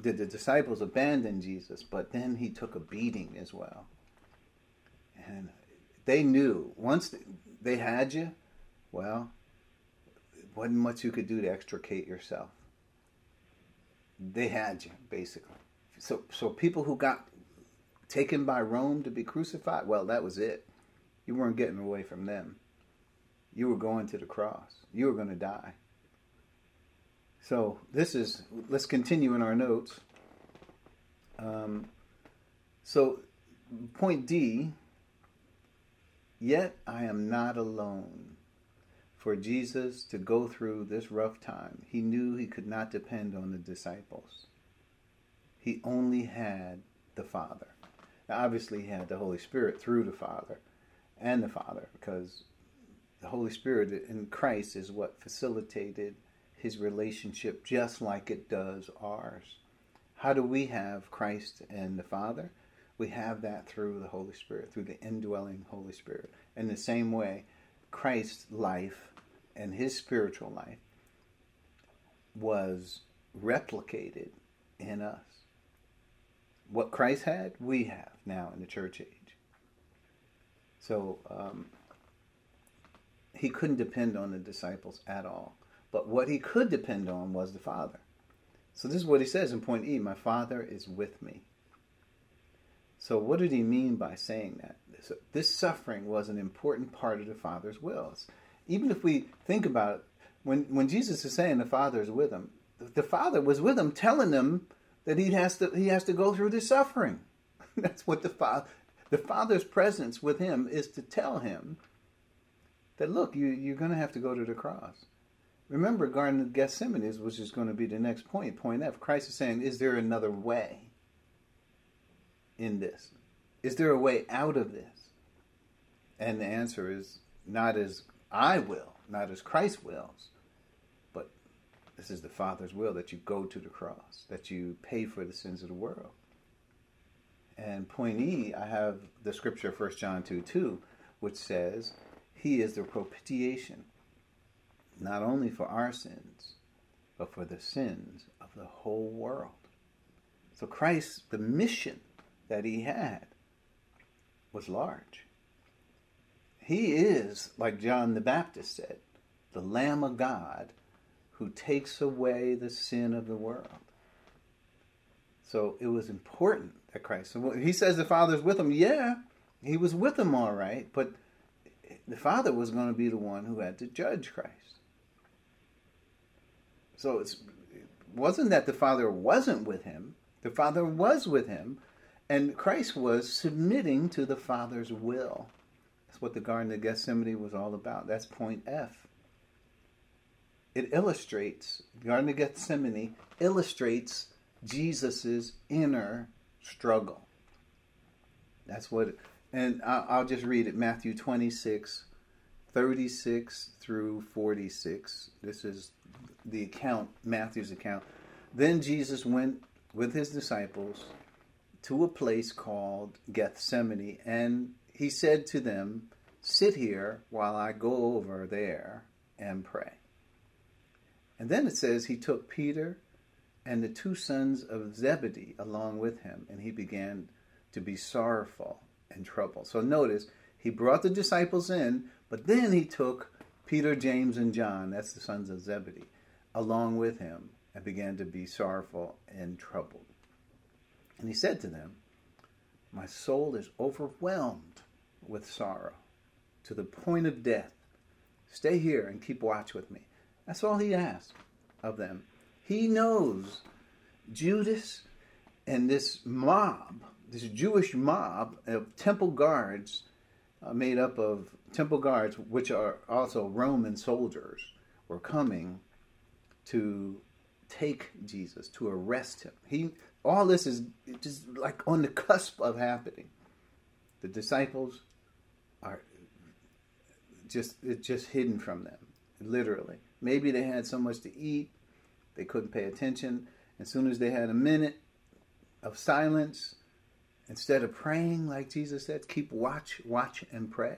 Speaker 1: did the disciples abandon Jesus, but then he took a beating as well. And they knew once they had you, well, wasn't much you could do to extricate yourself. They had you basically. So, so people who got taken by Rome to be crucified, well, that was it. You weren't getting away from them. You were going to the cross. You were going to die. So this is, let's continue in our notes. Um, so, point D, yet I am not alone. For Jesus to go through this rough time, he knew he could not depend on the disciples. He only had the Father. Now, obviously, he had the Holy Spirit through the Father and the Father because the Holy Spirit in Christ is what facilitated his relationship just like it does ours. How do we have Christ and the Father? We have that through the Holy Spirit, through the indwelling Holy Spirit. In the same way, Christ's life and his spiritual life was replicated in us. What Christ had, we have now in the church age. So um, he couldn't depend on the disciples at all. But what he could depend on was the Father. So this is what he says in point E My Father is with me. So what did he mean by saying that? This, this suffering was an important part of the Father's wills. Even if we think about it, when, when Jesus is saying the Father is with him, the, the Father was with him telling him that he has to, he has to go through this suffering. That's what the father, the father's presence with him is to tell him that look, you you're going to have to go to the cross. Remember, Garden of Gethsemane is which is going to be the next point. Point F. Christ is saying, is there another way in this? Is there a way out of this? And the answer is not as I will, not as Christ wills, but this is the Father's will that you go to the cross, that you pay for the sins of the world. And point E, I have the scripture 1 John 2 2, which says, He is the propitiation, not only for our sins, but for the sins of the whole world. So Christ, the mission that he had was large. He is, like John the Baptist said, the Lamb of God who takes away the sin of the world. So it was important that Christ. So he says the Father's with him. Yeah, he was with him all right, but the Father was going to be the one who had to judge Christ. So it wasn't that the Father wasn't with him. The Father was with him, and Christ was submitting to the Father's will. That's what the Garden of Gethsemane was all about. That's point F. It illustrates, the Garden of Gethsemane illustrates Jesus' inner struggle. That's what, and I'll just read it Matthew 26, 36 through 46. This is the account, Matthew's account. Then Jesus went with his disciples to a place called Gethsemane, and he said to them, Sit here while I go over there and pray. And then it says he took Peter and the two sons of Zebedee along with him, and he began to be sorrowful and troubled. So notice, he brought the disciples in, but then he took Peter, James, and John, that's the sons of Zebedee, along with him, and began to be sorrowful and troubled. And he said to them, My soul is overwhelmed with sorrow to the point of death. Stay here and keep watch with me. That's all he asked of them. He knows Judas and this mob, this Jewish mob of temple guards, uh, made up of temple guards, which are also Roman soldiers, were coming to take Jesus, to arrest him. He all this is just like on the cusp of happening. The disciples are just it's just hidden from them, literally. Maybe they had so much to eat, they couldn't pay attention. As soon as they had a minute of silence, instead of praying like Jesus said, keep watch, watch and pray.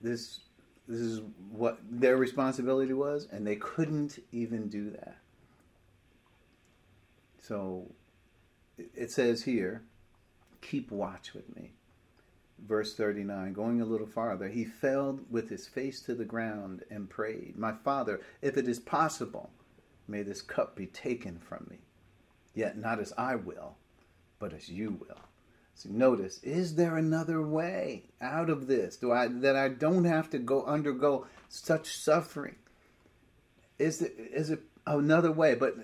Speaker 1: This this is what their responsibility was, and they couldn't even do that. So it says here, keep watch with me. Verse 39, going a little farther, he fell with his face to the ground and prayed, My Father, if it is possible, may this cup be taken from me. Yet not as I will, but as you will. So notice, is there another way out of this? Do I that I don't have to go undergo such suffering? Is it is it another way? But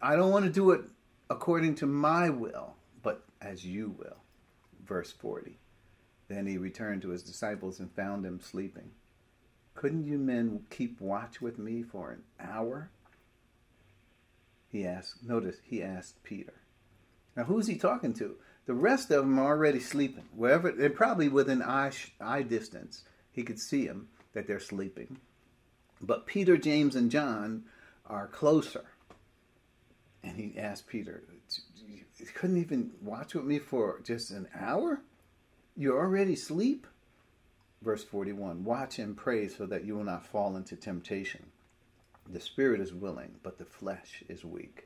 Speaker 1: I don't want to do it according to my will, but as you will. Verse 40. Then he returned to his disciples and found them sleeping. Couldn't you men keep watch with me for an hour? He asked, notice he asked Peter. Now who's he talking to? The rest of them are already sleeping. Wherever they're probably within eye, eye distance. He could see them that they're sleeping. But Peter, James, and John are closer. And he asked Peter, You couldn't even watch with me for just an hour? You're already sleep? Verse 41 Watch and pray so that you will not fall into temptation. The spirit is willing, but the flesh is weak.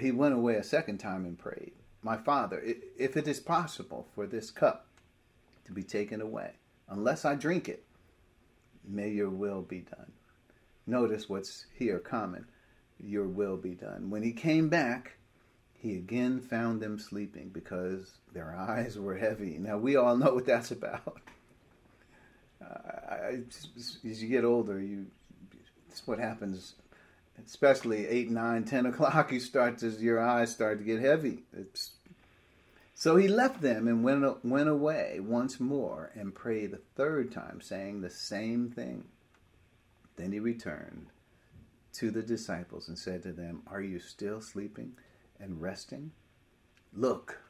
Speaker 1: He went away a second time and prayed, My Father, if it is possible for this cup to be taken away, unless I drink it, may your will be done. Notice what's here common your will be done. When he came back, he again found them sleeping because their eyes were heavy. Now, we all know what that's about. Uh, as you get older, you that's what happens, especially 8, 9, 10 o'clock, you start to, your eyes start to get heavy. It's, so he left them and went, went away once more and prayed the third time, saying the same thing. Then he returned to the disciples and said to them, Are you still sleeping and resting? Look,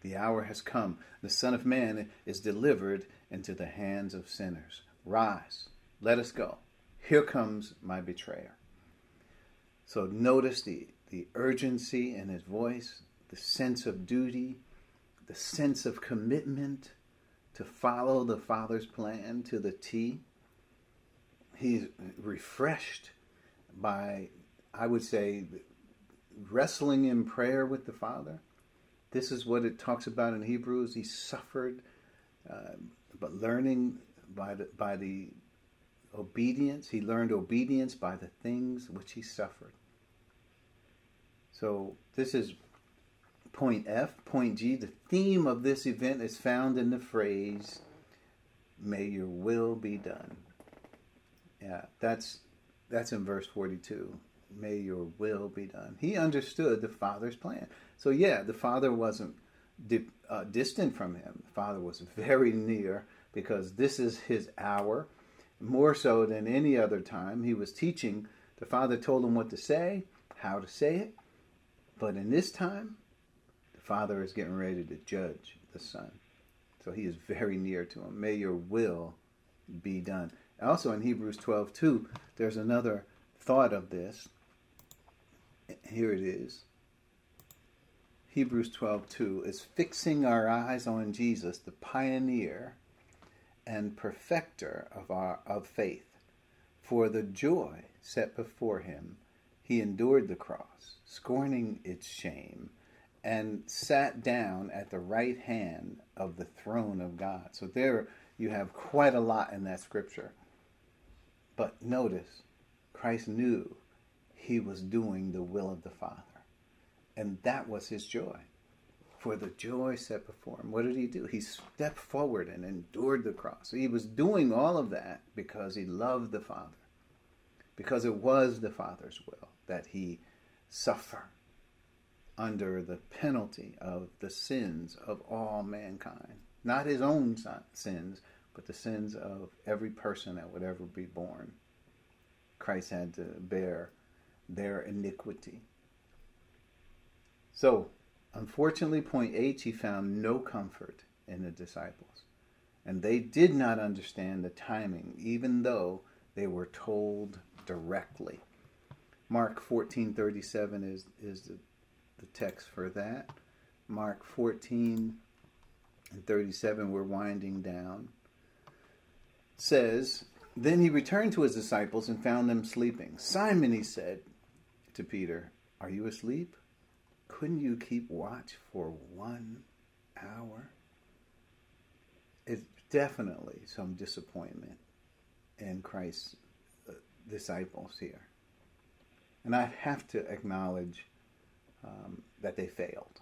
Speaker 1: the hour has come. The Son of Man is delivered into the hands of sinners. Rise, let us go. here comes my betrayer. So notice the, the urgency in his voice, the sense of duty, the sense of commitment to follow the Father's plan to the T. He's refreshed by, I would say, wrestling in prayer with the Father. This is what it talks about in Hebrews. He suffered, uh, but learning by the, by the obedience, he learned obedience by the things which he suffered. So this is point F. Point G, the theme of this event is found in the phrase, May your will be done. Yeah, that's that's in verse 42. May your will be done. He understood the Father's plan. So, yeah, the Father wasn't di- uh, distant from him. The Father was very near because this is his hour. More so than any other time, he was teaching. The Father told him what to say, how to say it. But in this time, the Father is getting ready to judge the Son. So he is very near to him. May your will be done. Also in Hebrews 12, 2, there's another thought of this. Here it is. Hebrews 12, 2 is fixing our eyes on Jesus, the pioneer and perfecter of our of faith. For the joy set before him, he endured the cross, scorning its shame, and sat down at the right hand of the throne of God. So there you have quite a lot in that scripture. But notice, Christ knew he was doing the will of the Father. And that was his joy. For the joy set before him. What did he do? He stepped forward and endured the cross. He was doing all of that because he loved the Father. Because it was the Father's will that he suffer under the penalty of the sins of all mankind. Not his own sins, but the sins of every person that would ever be born. Christ had to bear their iniquity. So, unfortunately, point H, he found no comfort in the disciples. And they did not understand the timing, even though they were told directly. Mark 14:37 is is the, the text for that. Mark 14 and 37 we're winding down. Says, then he returned to his disciples and found them sleeping. Simon, he said to Peter, Are you asleep? Couldn't you keep watch for one hour? It's definitely some disappointment in Christ's uh, disciples here. And I have to acknowledge um, that they failed.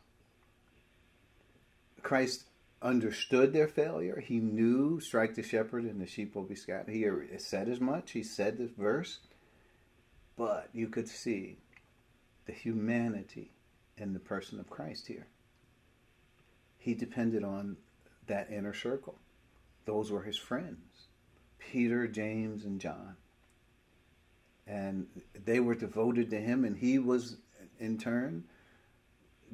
Speaker 1: Christ understood their failure. He knew, strike the shepherd and the sheep will be scattered. He said as much. He said this verse. But you could see the humanity in the person of Christ here. He depended on that inner circle. Those were his friends Peter, James, and John. And they were devoted to him, and he was, in turn,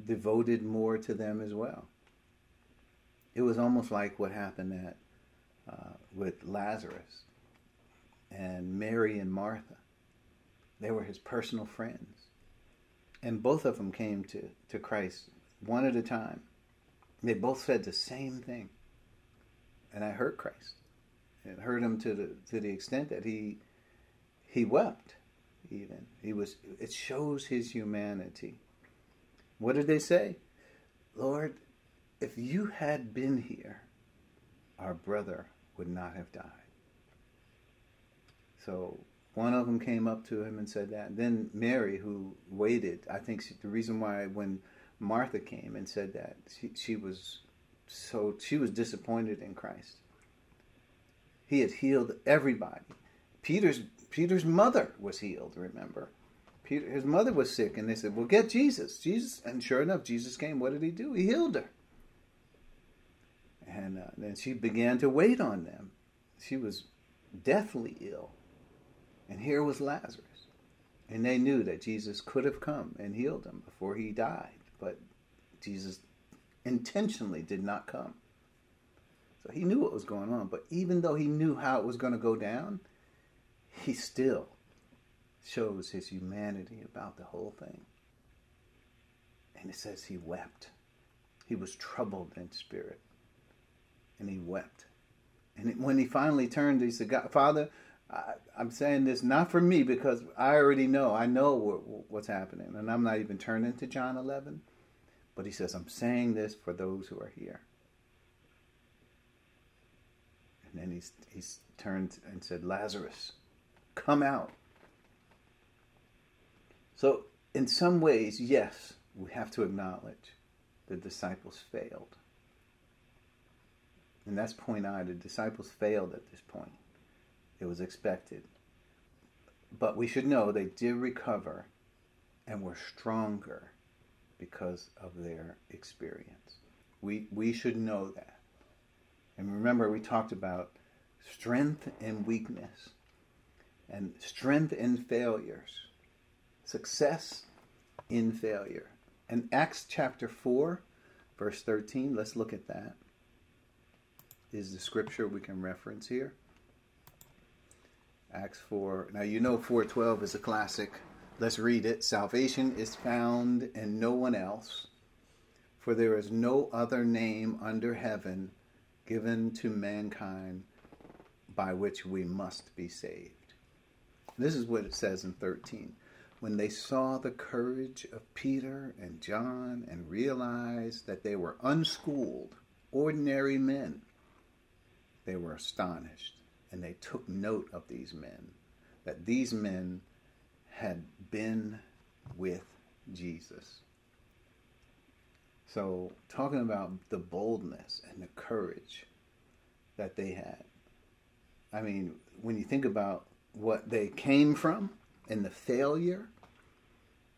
Speaker 1: devoted more to them as well it was almost like what happened at uh, with Lazarus and Mary and Martha. They were his personal friends. And both of them came to, to Christ one at a time. They both said the same thing. And I hurt Christ. It hurt him to the to the extent that he he wept even. He was it shows his humanity. What did they say? Lord, if you had been here, our brother would not have died. So one of them came up to him and said that. Then Mary, who waited, I think she, the reason why when Martha came and said that, she, she was so she was disappointed in Christ. He had healed everybody. Peter's Peter's mother was healed. Remember, Peter his mother was sick, and they said, "Well, get Jesus." Jesus, and sure enough, Jesus came. What did he do? He healed her. And uh, then she began to wait on them. She was deathly ill. And here was Lazarus. And they knew that Jesus could have come and healed him before he died. But Jesus intentionally did not come. So he knew what was going on. But even though he knew how it was going to go down, he still shows his humanity about the whole thing. And it says he wept. He was troubled in spirit. And he wept. And when he finally turned, he said, God, Father, I, am saying this not for me because I already know. I know what, what's happening. And I'm not even turning to John 11. But he says, I'm saying this for those who are here. And then he's, he's turned and said, Lazarus, come out. So, in some ways, yes, we have to acknowledge the disciples failed. And that's point I. The disciples failed at this point. It was expected. But we should know they did recover and were stronger because of their experience. We, we should know that. And remember, we talked about strength and weakness, and strength in failures, success in failure. And Acts chapter 4, verse 13, let's look at that. Is the scripture we can reference here. Acts 4. Now you know 412 is a classic. Let's read it. Salvation is found in no one else, for there is no other name under heaven given to mankind by which we must be saved. This is what it says in 13. When they saw the courage of Peter and John and realized that they were unschooled, ordinary men, they were astonished and they took note of these men, that these men had been with Jesus. So, talking about the boldness and the courage that they had. I mean, when you think about what they came from and the failure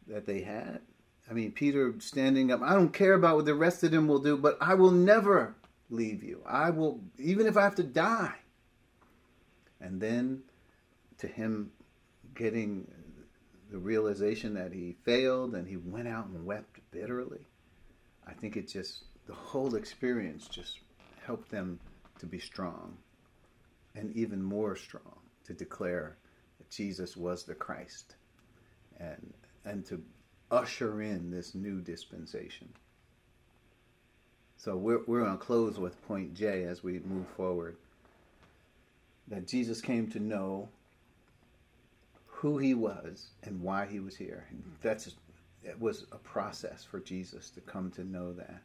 Speaker 1: that they had, I mean, Peter standing up, I don't care about what the rest of them will do, but I will never leave you. I will, even if I have to die. And then to him getting the realization that he failed and he went out and wept bitterly. I think it just, the whole experience just helped them to be strong and even more strong to declare that Jesus was the Christ and, and to usher in this new dispensation. So we're, we're going to close with point J as we move forward. That Jesus came to know who he was and why he was here. And mm-hmm. That's it was a process for Jesus to come to know that.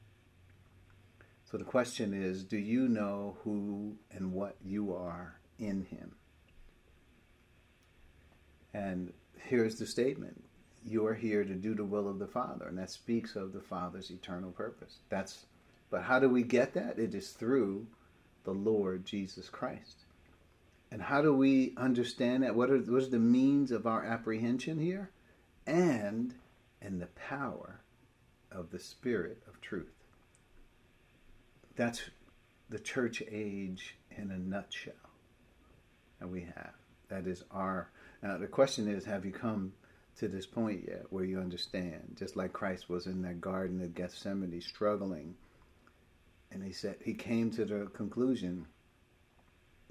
Speaker 1: So the question is, do you know who and what you are in him? And here's the statement. You are here to do the will of the Father, and that speaks of the Father's eternal purpose. That's but how do we get that? It is through the Lord Jesus Christ. And how do we understand that? What are, what are the means of our apprehension here? And in the power of the Spirit of truth. That's the church age in a nutshell. And we have. That is our. Now, the question is have you come to this point yet where you understand? Just like Christ was in that Garden of Gethsemane struggling and he said he came to the conclusion,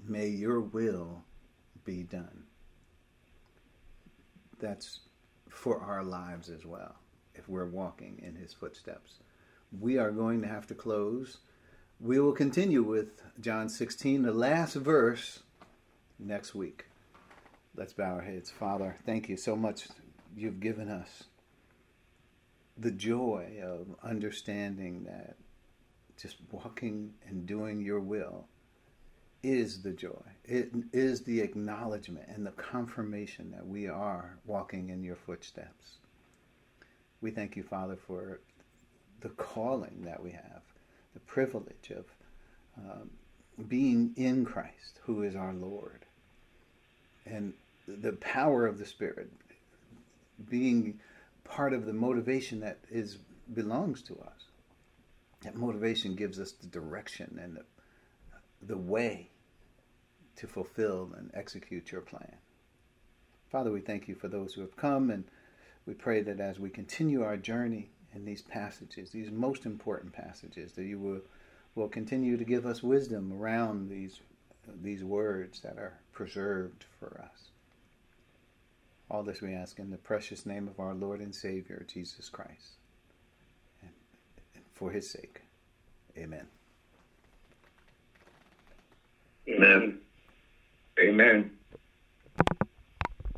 Speaker 1: "May your will be done." That's for our lives as well. If we're walking in his footsteps, we are going to have to close. We will continue with John 16, the last verse, next week. Let's bow our heads. Father, thank you so much. You've given us the joy of understanding that just walking and doing your will is the joy. It is the acknowledgement and the confirmation that we are walking in your footsteps. We thank you, Father, for the calling that we have, the privilege of um, being in Christ, who is our Lord, and the power of the Spirit, being part of the motivation that is belongs to us. That motivation gives us the direction and the, the way to fulfill and execute your plan. Father, we thank you for those who have come, and we pray that as we continue our journey in these passages, these most important passages, that you will, will continue to give us wisdom around these, these words that are preserved for us. All this we ask in the precious name of our Lord and Savior, Jesus Christ. And for his sake. Amen.
Speaker 3: Amen. Amen.